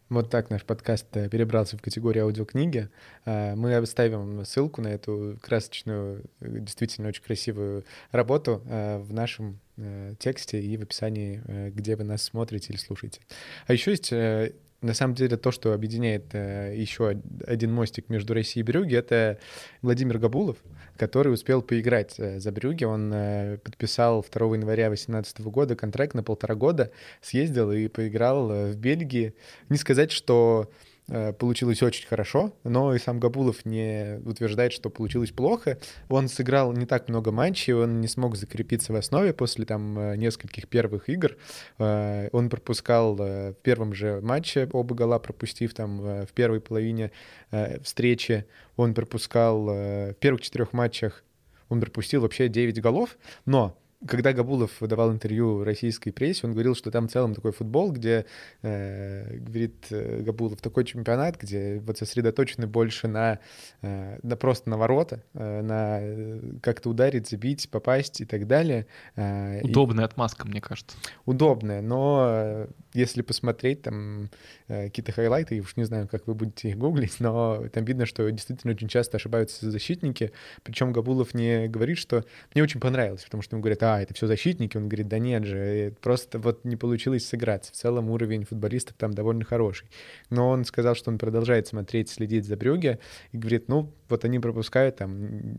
Вот так наш подкаст э, перебрался в категорию аудиокниги. Э, мы оставим ссылку на эту красочную, э, действительно очень красивую работу в нашем тексте и в описании, где вы нас смотрите или слушаете. А еще есть на самом деле то, что объединяет еще один мостик между Россией и Брюги, это Владимир Габулов, который успел поиграть э, за Брюги. Он э, подписал 2 января 2018 года контракт на полтора года, съездил и поиграл э, в Бельгии. Не сказать, что Э, получилось очень хорошо, но и сам Габулов не утверждает, что получилось плохо. Он сыграл не так много матчей, он не смог закрепиться в основе после там э, нескольких первых игр. Э, он пропускал в первом же матче оба гола, пропустив там в первой половине встречи. Он пропускал в первых четырех матчах он пропустил вообще 9 голов, но когда Габулов давал интервью российской прессе, он говорил, что там в целом такой футбол, где, э, говорит э, Габулов, такой чемпионат, где вот сосредоточены больше на, э, на просто на ворота, э, на э, как-то ударить, забить, попасть и так далее. Э, удобная и... отмазка, мне кажется. Удобная, но э, если посмотреть там э, какие-то хайлайты, я уж не знаю, как вы будете их гуглить, но там видно, что действительно очень часто ошибаются защитники, причем Габулов не говорит, что... Мне очень понравилось, потому что ему говорят, а, это все защитники. Он говорит, да нет же, просто вот не получилось сыграть. В целом уровень футболистов там довольно хороший. Но он сказал, что он продолжает смотреть, следить за Брюге и говорит, ну, вот они пропускают там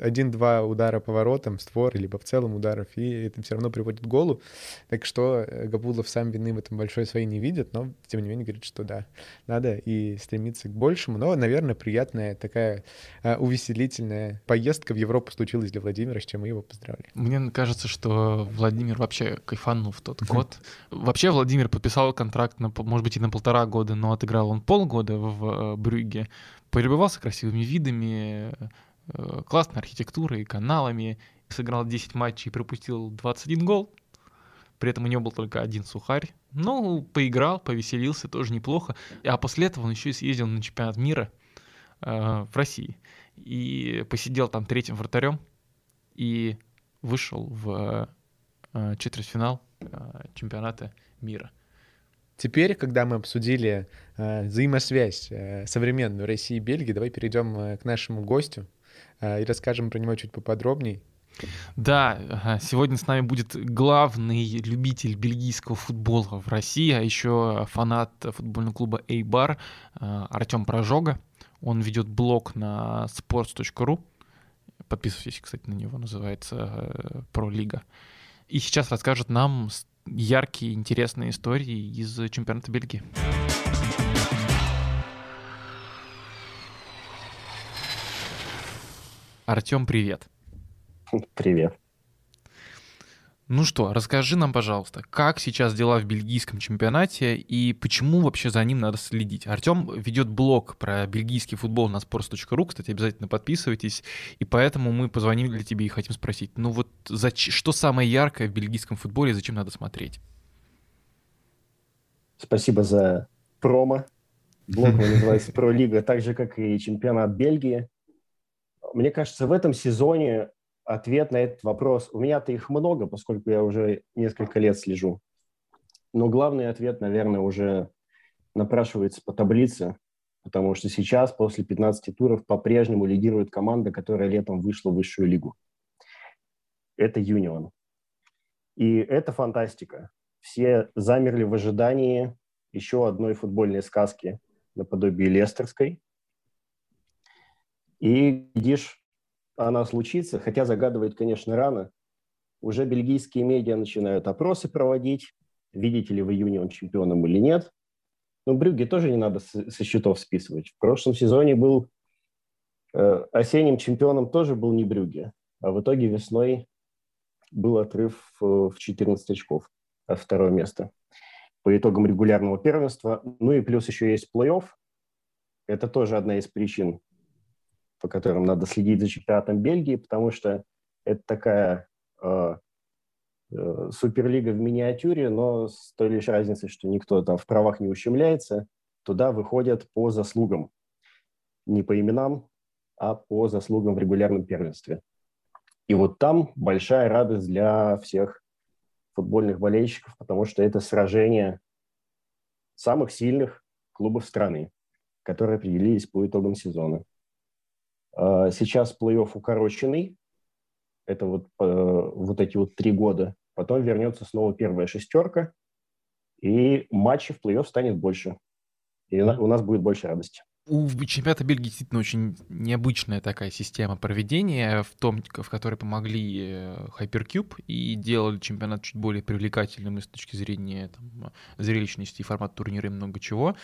один-два удара по воротам, створ, либо в целом ударов, и это все равно приводит к голу. Так что э, Габулов сам вины в этом большой своей не видит, но тем не менее говорит, что да, надо и стремиться к большему. Но, наверное, приятная такая а, увеселительная поездка в Европу случилась для Владимира, с чем мы его поздравляем. Мне кажется, что Владимир вообще кайфанул в тот год. Вообще Владимир подписал контракт, на, может быть, и на полтора года, но отыграл он полгода в э, Брюгге. Полюбовался красивыми видами, Э, классной архитектурой, каналами, сыграл 10 матчей и пропустил 21 гол. При этом у него был только один сухарь. Ну, поиграл, повеселился, тоже неплохо. А после этого он еще и съездил на чемпионат мира э, в России. И посидел там третьим вратарем. И вышел в э, четвертьфинал э, чемпионата мира. Теперь, когда мы обсудили э, взаимосвязь э, современную России и Бельгии, давай перейдем э, к нашему гостю, Э, и расскажем про него чуть поподробней. Да, сегодня с нами будет главный любитель бельгийского футбола в России, а еще фанат футбольного клуба Эйбар Артем Прожога. Он ведет блог на sports.ru. Подписывайтесь, кстати, на него, называется Пролига. Э, и сейчас расскажет нам яркие, интересные истории из чемпионата Бельгии. Артем, привет. Привет. Ну что, расскажи нам, пожалуйста, как сейчас дела в бельгийском чемпионате и почему вообще за ним надо следить? Артем ведет блог про бельгийский футбол на sports.ru, кстати, обязательно подписывайтесь, и поэтому мы позвонили тебе и хотим спросить, ну вот зач... что самое яркое в бельгийском футболе зачем надо смотреть? Спасибо за промо. Блог *laughs* называется «Про Лига», так же, как и чемпионат Бельгии. Мне кажется, в этом сезоне ответ на этот вопрос. У меня-то их много, поскольку я уже несколько лет слежу. Но главный ответ, наверное, уже напрашивается по таблице, потому что сейчас, после 15 туров, по-прежнему лидирует команда, которая летом вышла в высшую лигу. Это Юнион. И это фантастика. Все замерли в ожидании еще одной футбольной сказки наподобие Лестерской. И, видишь, она случится, хотя загадывает, конечно, рано. Уже бельгийские медиа начинают опросы проводить, видите ли в июне он чемпионом или нет. Но Брюгге тоже не надо со счетов списывать. В прошлом сезоне был э, осенним чемпионом тоже был не Брюгге, а в итоге весной был отрыв э, в 14 очков от второго места по итогам регулярного первенства. Ну и плюс еще есть плей-офф. Это тоже одна из причин, по которым надо следить за чемпионатом Бельгии, потому что это такая э, э, суперлига в миниатюре, но с той лишь разницей, что никто там в правах не ущемляется. Туда выходят по заслугам. Не по именам, а по заслугам в регулярном первенстве. И вот там большая радость для всех футбольных болельщиков, потому что это сражение самых сильных клубов страны, которые определились по итогам сезона. А, сейчас плей-офф укороченный. Это вот, э, вот эти вот три года. Потом вернется снова первая шестерка. И матчей в плей-офф станет больше. И у нас будет больше радости. У чемпионата Бельгии действительно очень необычная такая система проведения, в том, в которой помогли э, Hypercube и делали чемпионат чуть более привлекательным с точки зрения там, зрелищности, формата турнира и много чего.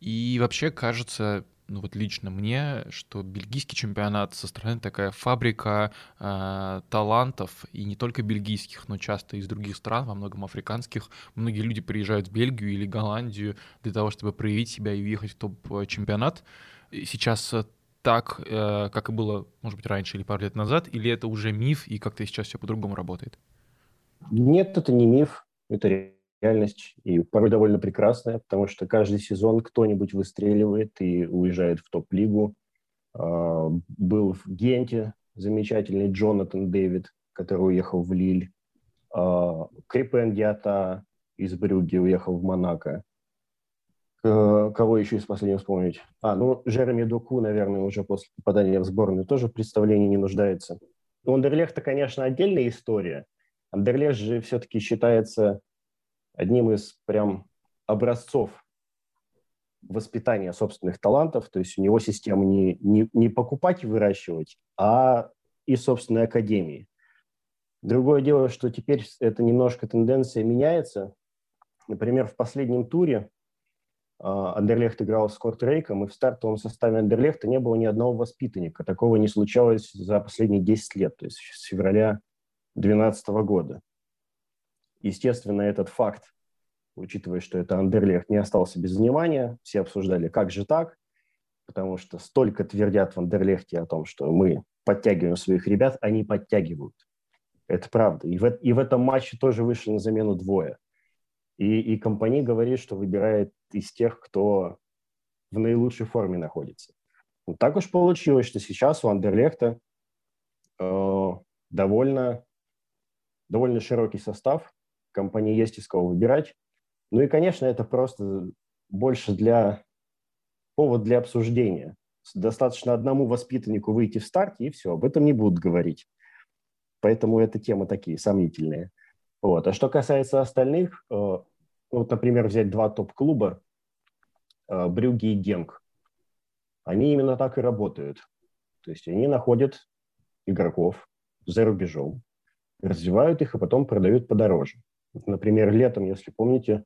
И вообще кажется, ну вот лично мне, что бельгийский чемпионат со стороны такая фабрика э, талантов, и не только бельгийских, но часто из других стран, во многом африканских. Многие люди приезжают в Бельгию или Голландию для того, чтобы проявить себя и уехать в топ-чемпионат. Сейчас так, э, как и было, может быть, раньше или пару лет назад, или это уже миф, и как-то сейчас все по-другому работает? Нет, это не миф, это реальность, и порой довольно прекрасная, потому что каждый сезон кто-нибудь выстреливает и уезжает в топ-лигу. А, был в Генте замечательный Джонатан Дэвид, который уехал в Лиль. А, Крипен Диата из Брюги уехал в Монако. Кого еще из последнего вспомнить? А, ну, Жереми Доку, наверное, уже после попадания в сборную тоже в представлении не нуждается. У Андерлехта, конечно, отдельная история. Андерлех же все-таки считается одним из прям образцов воспитания собственных талантов, то есть у него система не, не, не покупать и выращивать, а и собственной академии. Другое дело, что теперь эта немножко тенденция меняется. Например, в последнем туре uh, Андерлехт играл с Кортрейком, и в стартовом составе Андерлехта не было ни одного воспитанника. Такого не случалось за последние 10 лет, то есть с февраля 2012 года. Естественно, этот факт, учитывая, что это Андерлех, не остался без внимания. Все обсуждали, как же так, потому что столько твердят в Андерлехте о том, что мы подтягиваем своих ребят, они подтягивают. Это правда. И в, и в этом матче тоже вышли на замену двое. И, и компания говорит, что выбирает из тех, кто в наилучшей форме находится. Вот так уж получилось, что сейчас у Андерлехта э, довольно, довольно широкий состав, компании есть из кого выбирать. Ну и, конечно, это просто больше для повод для обсуждения. Достаточно одному воспитаннику выйти в старте, и все, об этом не будут говорить. Поэтому эта тема такие сомнительные. Вот. А что касается остальных, э, вот, например, взять два топ-клуба, э, Брюги и Генк. Они именно так и работают. То есть они находят игроков за рубежом, развивают их, и потом продают подороже. Например, летом, если помните,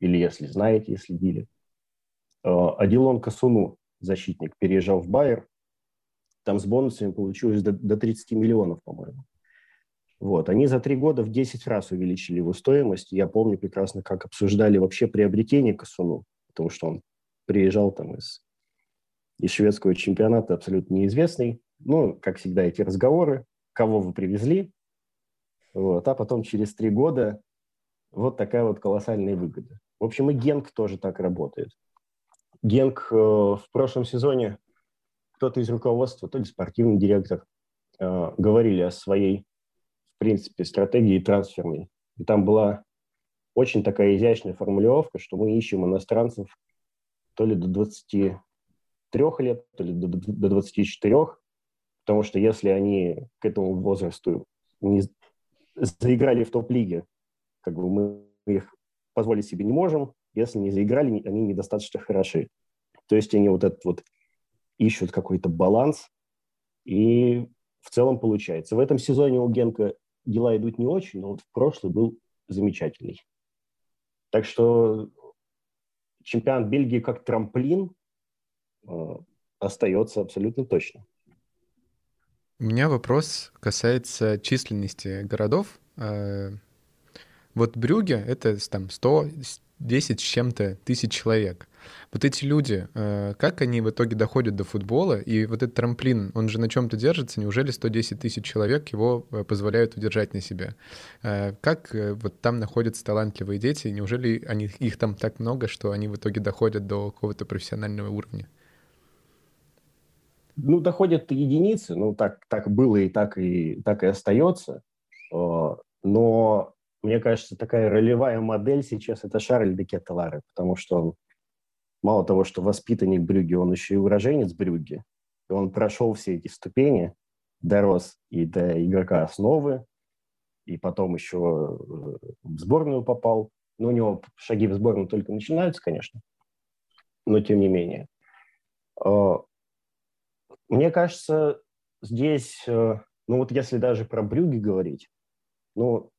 или если знаете, если следили, э, Адилон Касуну, защитник, переезжал в Байер, там с бонусами получилось до, до 30 миллионов, по-моему. Вот. Они за три года в 10 раз увеличили его стоимость. Я помню прекрасно, как обсуждали вообще приобретение Косуну, потому что он приезжал там из, из шведского чемпионата абсолютно неизвестный. Ну, как всегда, эти разговоры, кого вы привезли, вот, а потом через три года вот такая вот колоссальная выгода. В общем, и Генк тоже так работает. Генк э, в прошлом сезоне кто-то из руководства, то ли спортивный директор, э, говорили о своей, в принципе, стратегии трансферной. И там была очень такая изящная формулировка, что мы ищем иностранцев то ли до 23 лет, то ли до, до 24, потому что если они к этому возрасту не заиграли в топ-лиге, как бы мы их позволить себе не можем, если не заиграли, они недостаточно хороши. То есть они вот этот вот ищут какой-то баланс, и в целом получается. В этом сезоне у Генка дела идут не очень, но вот в прошлый был замечательный. Так что чемпионат Бельгии как трамплин э, остается абсолютно точно. У меня вопрос касается численности городов. Э, вот Брюге — это там 110 с чем-то тысяч человек. Вот эти люди, э, как они в итоге доходят до футбола? И вот этот трамплин, он же на чем-то держится. Неужели 110 тысяч человек его э, позволяют удержать на себе? Как вот там находятся талантливые дети? Неужели они, их там так много, что они в итоге доходят до какого-то профессионального уровня? Ну, доходят единицы, ну, так, так было и так и, так и остается. Но, мне кажется, такая ролевая модель сейчас – это Шарль де Кетеларе, потому что он, мало того, что воспитанник Брюги, он еще и уроженец Брюги. И он прошел все эти ступени, дорос и до игрока основы, и потом еще э, в сборную попал. Ну, у него шаги в сборную только начинаются, конечно, но тем не менее. А, мне кажется, здесь, э, ну вот если даже про Брюги говорить, ну,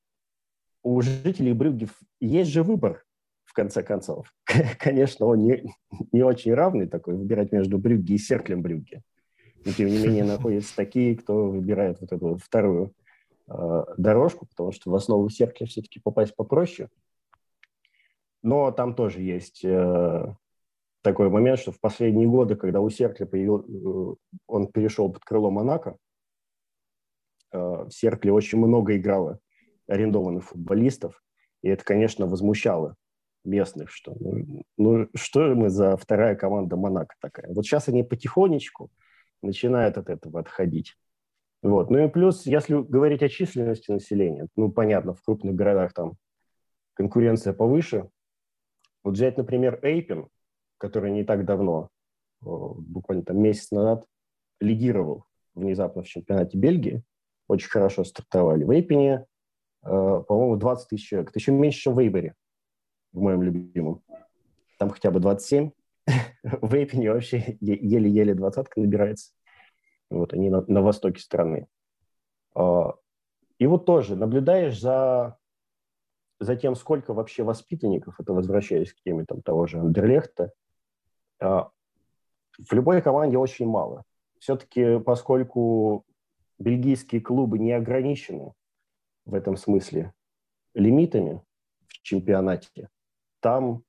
у жителей Брюги есть же выбор, в конце концов. *laughs* Конечно, он не, не очень равный такой, выбирать между Брюги и Серклем Брюги. Но, тем не менее, находятся *laughs* такие, кто выбирает вот эту вторую э, дорожку, потому что в основу Серкля все-таки попасть попроще. Но там тоже есть э, такой момент, что в последние годы, когда у Серкля появил, э, он перешел под крыло Монако, э, в Серкле очень много играло арендованных футболистов, и это, конечно, возмущало местных, что ну, ну что мы за вторая команда Монако такая. Вот сейчас они потихонечку начинают от этого отходить. Вот. Ну и плюс, если говорить о численности населения, ну, понятно, в крупных городах там конкуренция повыше. Вот взять, например, Эйпин, который не так давно, буквально там месяц назад, лидировал внезапно в чемпионате Бельгии. Очень хорошо стартовали. В Эйпене, э, по-моему, 20 тысяч человек. Это еще меньше, чем в Эйбере, в моем любимом. Там хотя бы 27. *laughs* в Эйпене вообще еле-еле двадцатка набирается. Вот они на, на востоке страны. А, и вот тоже наблюдаешь за, за тем, сколько вообще воспитанников, это возвращаясь к теме там, того же Андерлехта, а, в любой команде очень мало. Все-таки, поскольку бельгийские клубы не ограничены в этом смысле лимитами в чемпионате, там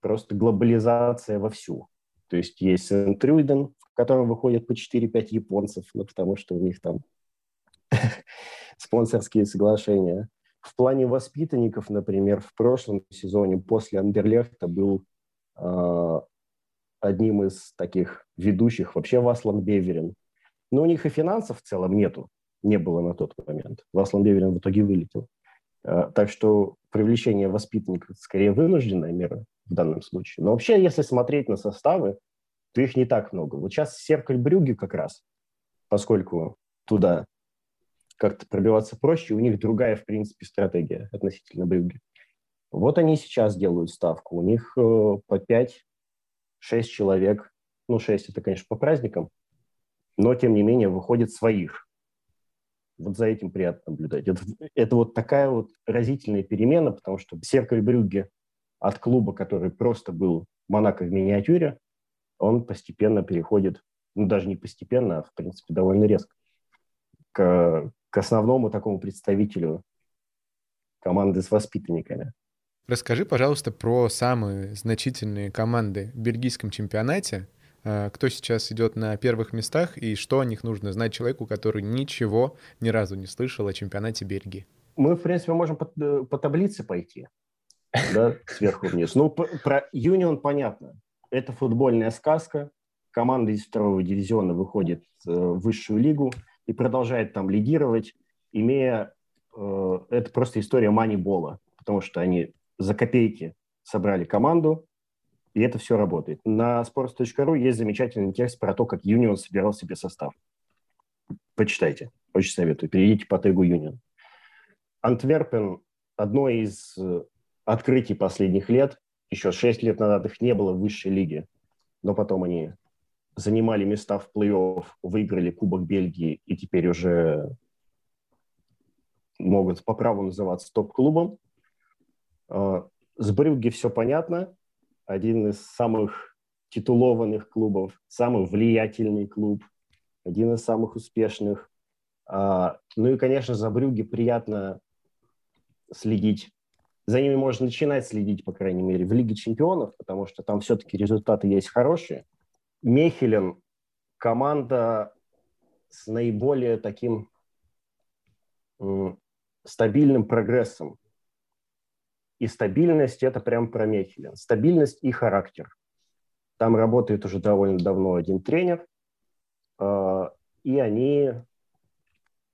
просто глобализация вовсю. То есть есть Сент-Трюден, в котором выходят по 4-5 японцев, ну, потому что у них там *laughs* спонсорские соглашения. В плане воспитанников, например, в прошлом сезоне после Андерлехта был а, одним из таких ведущих вообще Васлан Беверин. Но у них и финансов в целом нету, не было на тот момент. Васлан Беверин в итоге вылетел. А, так что привлечение воспитанников скорее вынужденная мера в данном случае. Но вообще, если смотреть на составы, то их не так много. Вот сейчас Серкаль Брюги как раз, поскольку туда как-то пробиваться проще, у них другая, в принципе, стратегия относительно Брюги. Вот они сейчас делают ставку. У них э, по 5 шесть человек, ну, шесть это, конечно, по праздникам, но, тем не менее, выходит своих. Вот за этим приятно наблюдать. Это, это вот такая вот разительная перемена, потому что Серкаль Брюгге от клуба, который просто был Монако в миниатюре, он постепенно переходит, ну, даже не постепенно, а, в принципе, довольно резко, к к основному такому представителю команды с воспитанниками. Расскажи, пожалуйста, про самые значительные команды в бельгийском чемпионате. Э, кто сейчас идет на первых местах и что о них нужно знать человеку, который ничего ни разу не слышал о чемпионате Бельгии? Мы, в принципе, можем по, э, по таблице пойти, да, сверху вниз. Ну, про Юнион понятно. Это футбольная сказка. Команда из второго дивизиона выходит э, в высшую лигу и продолжает там лидировать, имея... Это просто история манибола, потому что они за копейки собрали команду, и это все работает. На sports.ru есть замечательный текст про то, как Юнион собирал себе состав. Почитайте, очень советую. Перейдите по тегу Юнион. Антверпен – одно из э, открытий последних лет. Еще шесть лет назад их не было в высшей лиге, но потом они занимали места в плей-офф, выиграли Кубок Бельгии и теперь уже могут по праву называться топ-клубом. А, с Брюгге все понятно. Один из самых титулованных клубов, самый влиятельный клуб, один из самых успешных. А, ну и, конечно, за Брюгге приятно следить. За ними можно начинать следить, по крайней мере, в Лиге чемпионов, потому что там все-таки результаты есть хорошие. Мехелен – команда с наиболее таким стабильным прогрессом и стабильность – это прям про Мехелен. Стабильность и характер. Там работает уже довольно давно один тренер, э, и они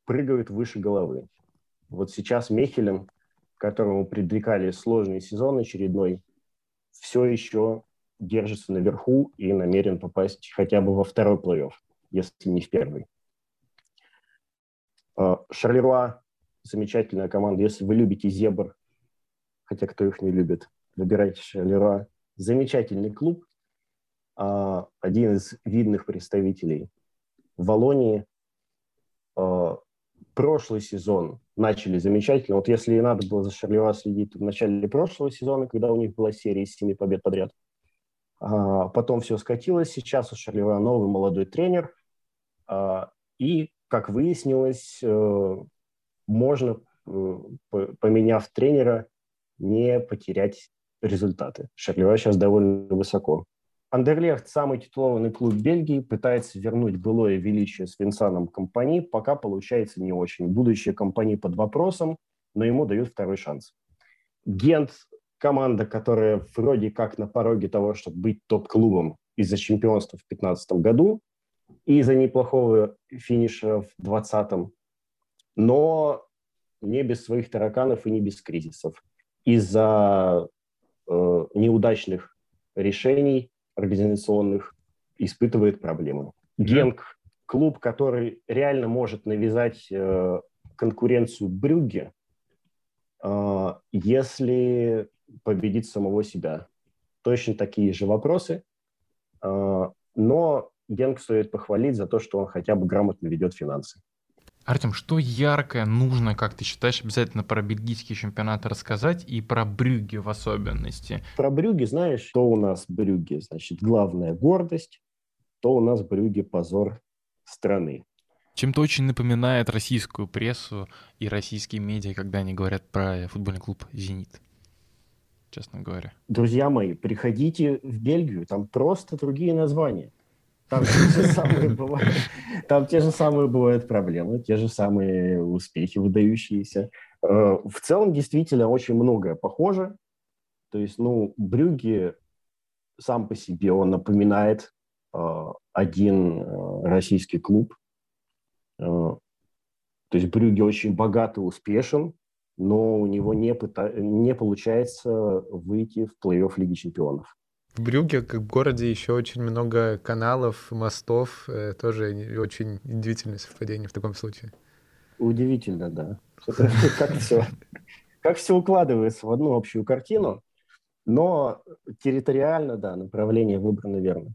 прыгают выше головы. Вот сейчас Мехелен, которому предрекали сложный сезон очередной, все еще держится наверху и намерен попасть хотя бы во второй плей-офф, если не в первый. Э, Шарлеруа – замечательная команда. Если вы любите зебр, хотя кто их не любит, выбирайте Леруа. Замечательный клуб, а, один из видных представителей Волонии. А, прошлый сезон начали замечательно. Вот если и надо было за Шарлева следить в начале прошлого сезона, когда у них была серия из семи побед подряд, а, потом все скатилось. Сейчас у Шарлева новый молодой тренер. И, как выяснилось, э, можно, э, поменяв тренера, не потерять результаты. Шарлева сейчас довольно высоко. Андерлехт, самый титулованный клуб Бельгии, пытается вернуть былое величие с Винсаном компании, пока получается не очень. Будущее компании под вопросом, но ему дают второй шанс. Гент – команда, которая вроде как на пороге того, чтобы быть топ-клубом из-за чемпионства в 2015 году и из-за неплохого финиша в 2020, но не без своих тараканов и не без кризисов из-за э, неудачных решений организационных испытывает проблемы. Генк – клуб, который реально может навязать э, конкуренцию Брюгге, э, если победит самого себя. Точно такие же вопросы, э, но Генк стоит похвалить за то, что он хотя бы грамотно ведет финансы. Артем, что яркое нужно, как ты считаешь, обязательно про бельгийский чемпионат рассказать и про Брюги в особенности? Про Брюги, знаешь, что у нас Брюги? Значит, главная гордость, то у нас Брюги позор страны. Чем-то очень напоминает российскую прессу и российские медиа, когда они говорят про футбольный клуб «Зенит», честно говоря. Друзья мои, приходите в Бельгию, там просто другие названия. Там те же самые бывают, там те же самые бывают проблемы, те же самые успехи выдающиеся. Э, в целом, действительно, очень многое похоже. То есть, ну, Брюги сам по себе, он напоминает э, один э, российский клуб. То есть Брюги очень богат и успешен, но у него не, пыта... не получается выйти в плей-офф Лиги Чемпионов. В Брюге, как в городе, еще очень много каналов, мостов. Э, тоже очень удивительное совпадение в таком случае. Удивительно, да. *laughs* Как все, как все укладывается в одну общую картину, но территориально, да, направление выбрано верно.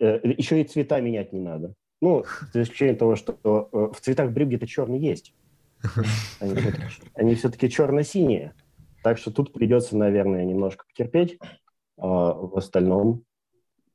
Э, еще и цвета менять не надо. Ну, за исключением того, что э, в цветах Брюгге-то черный есть. *laughs* Они все-таки черно-синие. Так что тут придется, наверное, немножко потерпеть. А в остальном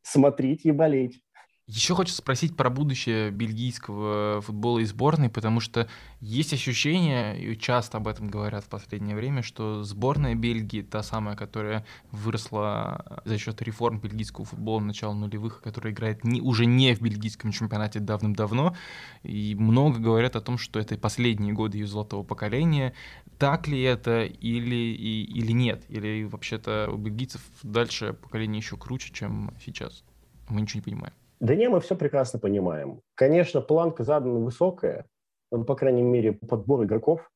смотреть и болеть. Еще хочу спросить про будущее бельгийского футбола и сборной, потому что есть ощущение, и часто об этом говорят в последнее время, что сборная Бельгии, та самая, которая выросла за счет реформ бельгийского футбола начала нулевых, которая играет не, уже не в бельгийском чемпионате давным-давно, и много говорят о том, что это последние годы ее золотого поколения. Так ли это или, и, или нет? Или вообще-то у бельгийцев дальше поколение еще круче, чем сейчас? Мы ничего не понимаем. Да не, мы все прекрасно понимаем. Конечно, планка задана высокая, ну, по крайней мере, подбор игроков,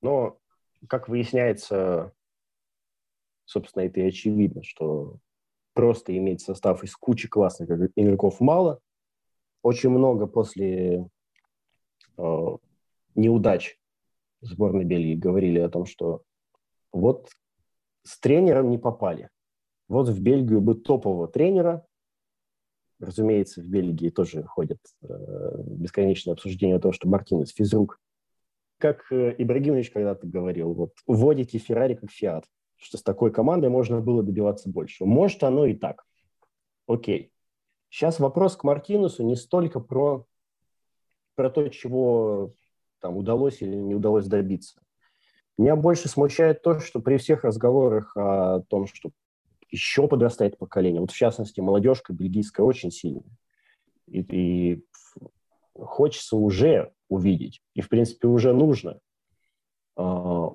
но, как выясняется, собственно, это и очевидно, что просто иметь состав из кучи классных игроков мало. Очень много после э, неудач сборной Бельгии говорили о том, что вот с тренером не попали. Вот в Бельгию бы топового тренера, Разумеется, в Бельгии тоже ходят э, бесконечные обсуждения о том, что Мартинес физрук. Как э, Ибрагимович когда-то говорил, вот, вводите Феррари как Фиат, что с такой командой можно было добиваться больше. Может, оно и так. Окей. Сейчас вопрос к Мартинусу не столько про, про то, чего там удалось или не удалось добиться. Меня больше смущает то, что при всех разговорах о том, что еще подрастает поколение. Вот в частности, молодежка бельгийская очень сильная. И, и хочется уже увидеть, и в принципе уже нужно э,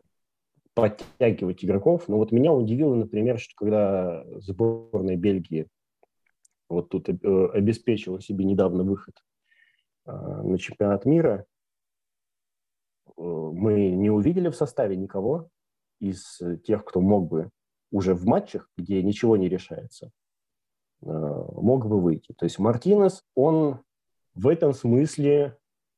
подтягивать игроков. Но вот меня удивило, например, что когда сборная Бельгии вот тут э, обеспечила себе недавно выход э, на чемпионат мира, э, мы не увидели в составе никого из тех, кто мог бы уже в матчах, где ничего не решается, э, мог бы выйти. То есть Мартинес, он в этом смысле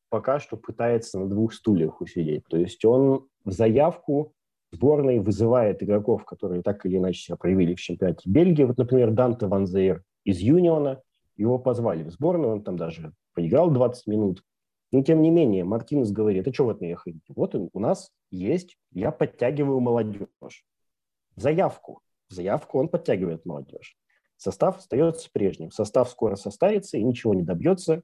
пока что пытается на двух стульях усидеть. То есть он в заявку сборной вызывает игроков, которые так или иначе себя проявили в чемпионате Бельгии. Вот, например, Данте Ван Зейр из Юниона. Его позвали в сборную, он там даже поиграл 20 минут. Но, тем не менее, Мартинес говорит, а что вы от меня хотите? Вот у нас есть, я подтягиваю молодежь заявку. В заявку он подтягивает молодежь. Состав остается прежним. Состав скоро состарится и ничего не добьется.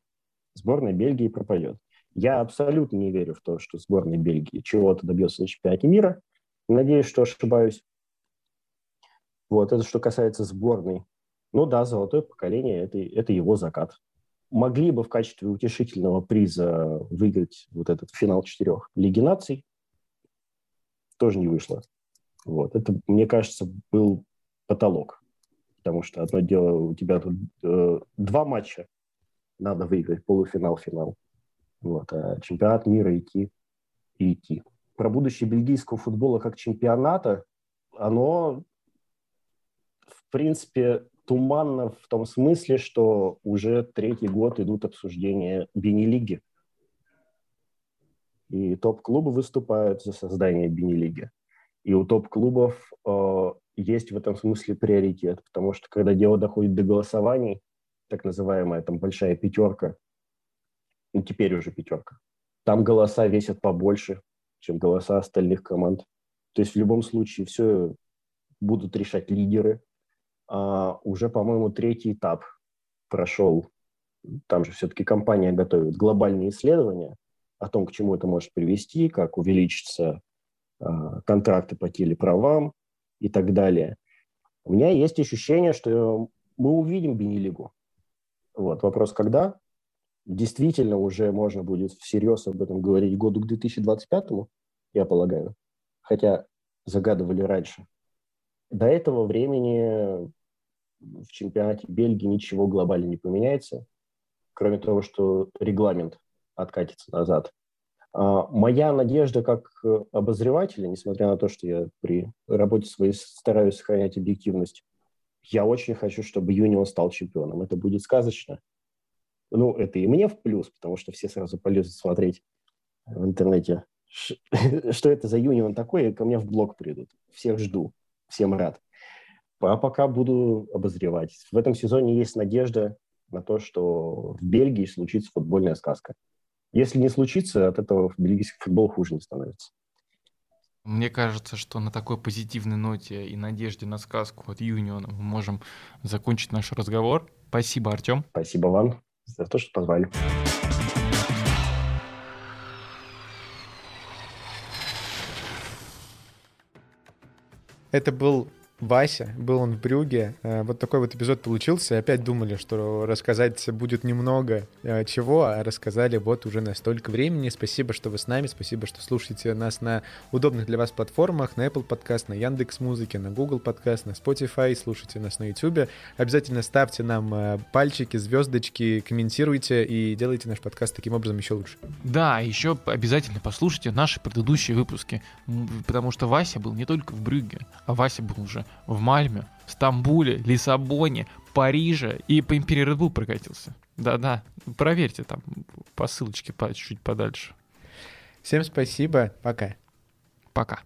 Сборная Бельгии пропадет. Я абсолютно не верю в то, что сборная Бельгии чего-то добьется на чемпионате мира. Надеюсь, что ошибаюсь. Вот, это что касается сборной. Ну да, золотое поколение это, это его закат. Могли бы в качестве утешительного приза выиграть вот этот финал четырех Лиги наций. Тоже не вышло. Вот. Это, мне кажется, был потолок. Потому что одно дело, у тебя тут э, два матча надо выиграть, полуфинал, финал. Вот. А чемпионат мира идти и идти. Про будущее бельгийского футбола как чемпионата, оно, в принципе, туманно в том смысле, что уже третий год идут обсуждения Бенилиги. И топ-клубы выступают за создание Бенилиги. И у топ-клубов э, есть в этом смысле приоритет, потому что когда дело доходит до голосований, так называемая там большая пятерка, ну теперь уже пятерка, там голоса весят побольше, чем голоса остальных команд. То есть в любом случае все будут решать лидеры. А уже, по-моему, третий этап прошел. Там же все-таки компания готовит глобальные исследования о том, к чему это может привести, как увеличится контракты по телеправам и так далее. У меня есть ощущение, что мы увидим Бенилигу. Вот. Вопрос, когда? Действительно уже можно будет всерьез об этом говорить году к 2025, я полагаю. Хотя загадывали раньше. До этого времени в чемпионате Бельгии ничего глобально не поменяется, кроме того, что регламент откатится назад. А, моя надежда как э, обозревателя, несмотря на то, что я при работе своей стараюсь сохранять объективность, я очень хочу, чтобы Юнион стал чемпионом. Это будет сказочно. Ну, это и мне в плюс, потому что все сразу полезут смотреть в интернете, *laughs* что это за Юнион такой, и ко мне в блог придут. Всех жду, всем рад. А пока буду обозревать. В этом сезоне есть надежда на то, что в Бельгии случится футбольная сказка. Если не случится, от этого бельгийский футбол хуже не становится. Мне кажется, что на такой позитивной ноте и надежде на сказку от Юниона мы можем закончить наш разговор. Спасибо, Артем. Спасибо вам. за то, что позвали. Это был Вася, был он в Брюге. Э, вот такой вот эпизод получился. Опять думали, что рассказать будет немного э, чего, а рассказали вот уже на столько времени. Спасибо, что вы с нами, спасибо, что слушаете нас на удобных для вас платформах, на Apple Podcast, на Яндекс Музыке, на Google Podcast, на Spotify, слушайте нас на YouTube. Обязательно ставьте нам э, пальчики, звездочки, комментируйте и делайте наш подкаст таким образом еще лучше. Да, еще обязательно послушайте наши предыдущие выпуски, потому что Вася был не только в Брюге, а Вася был уже в Мальме, Стамбуле, Лиссабоне, Париже и по Империи Red прокатился. Да-да, проверьте там по ссылочке по, чуть подальше. Всем спасибо, пока. Пока.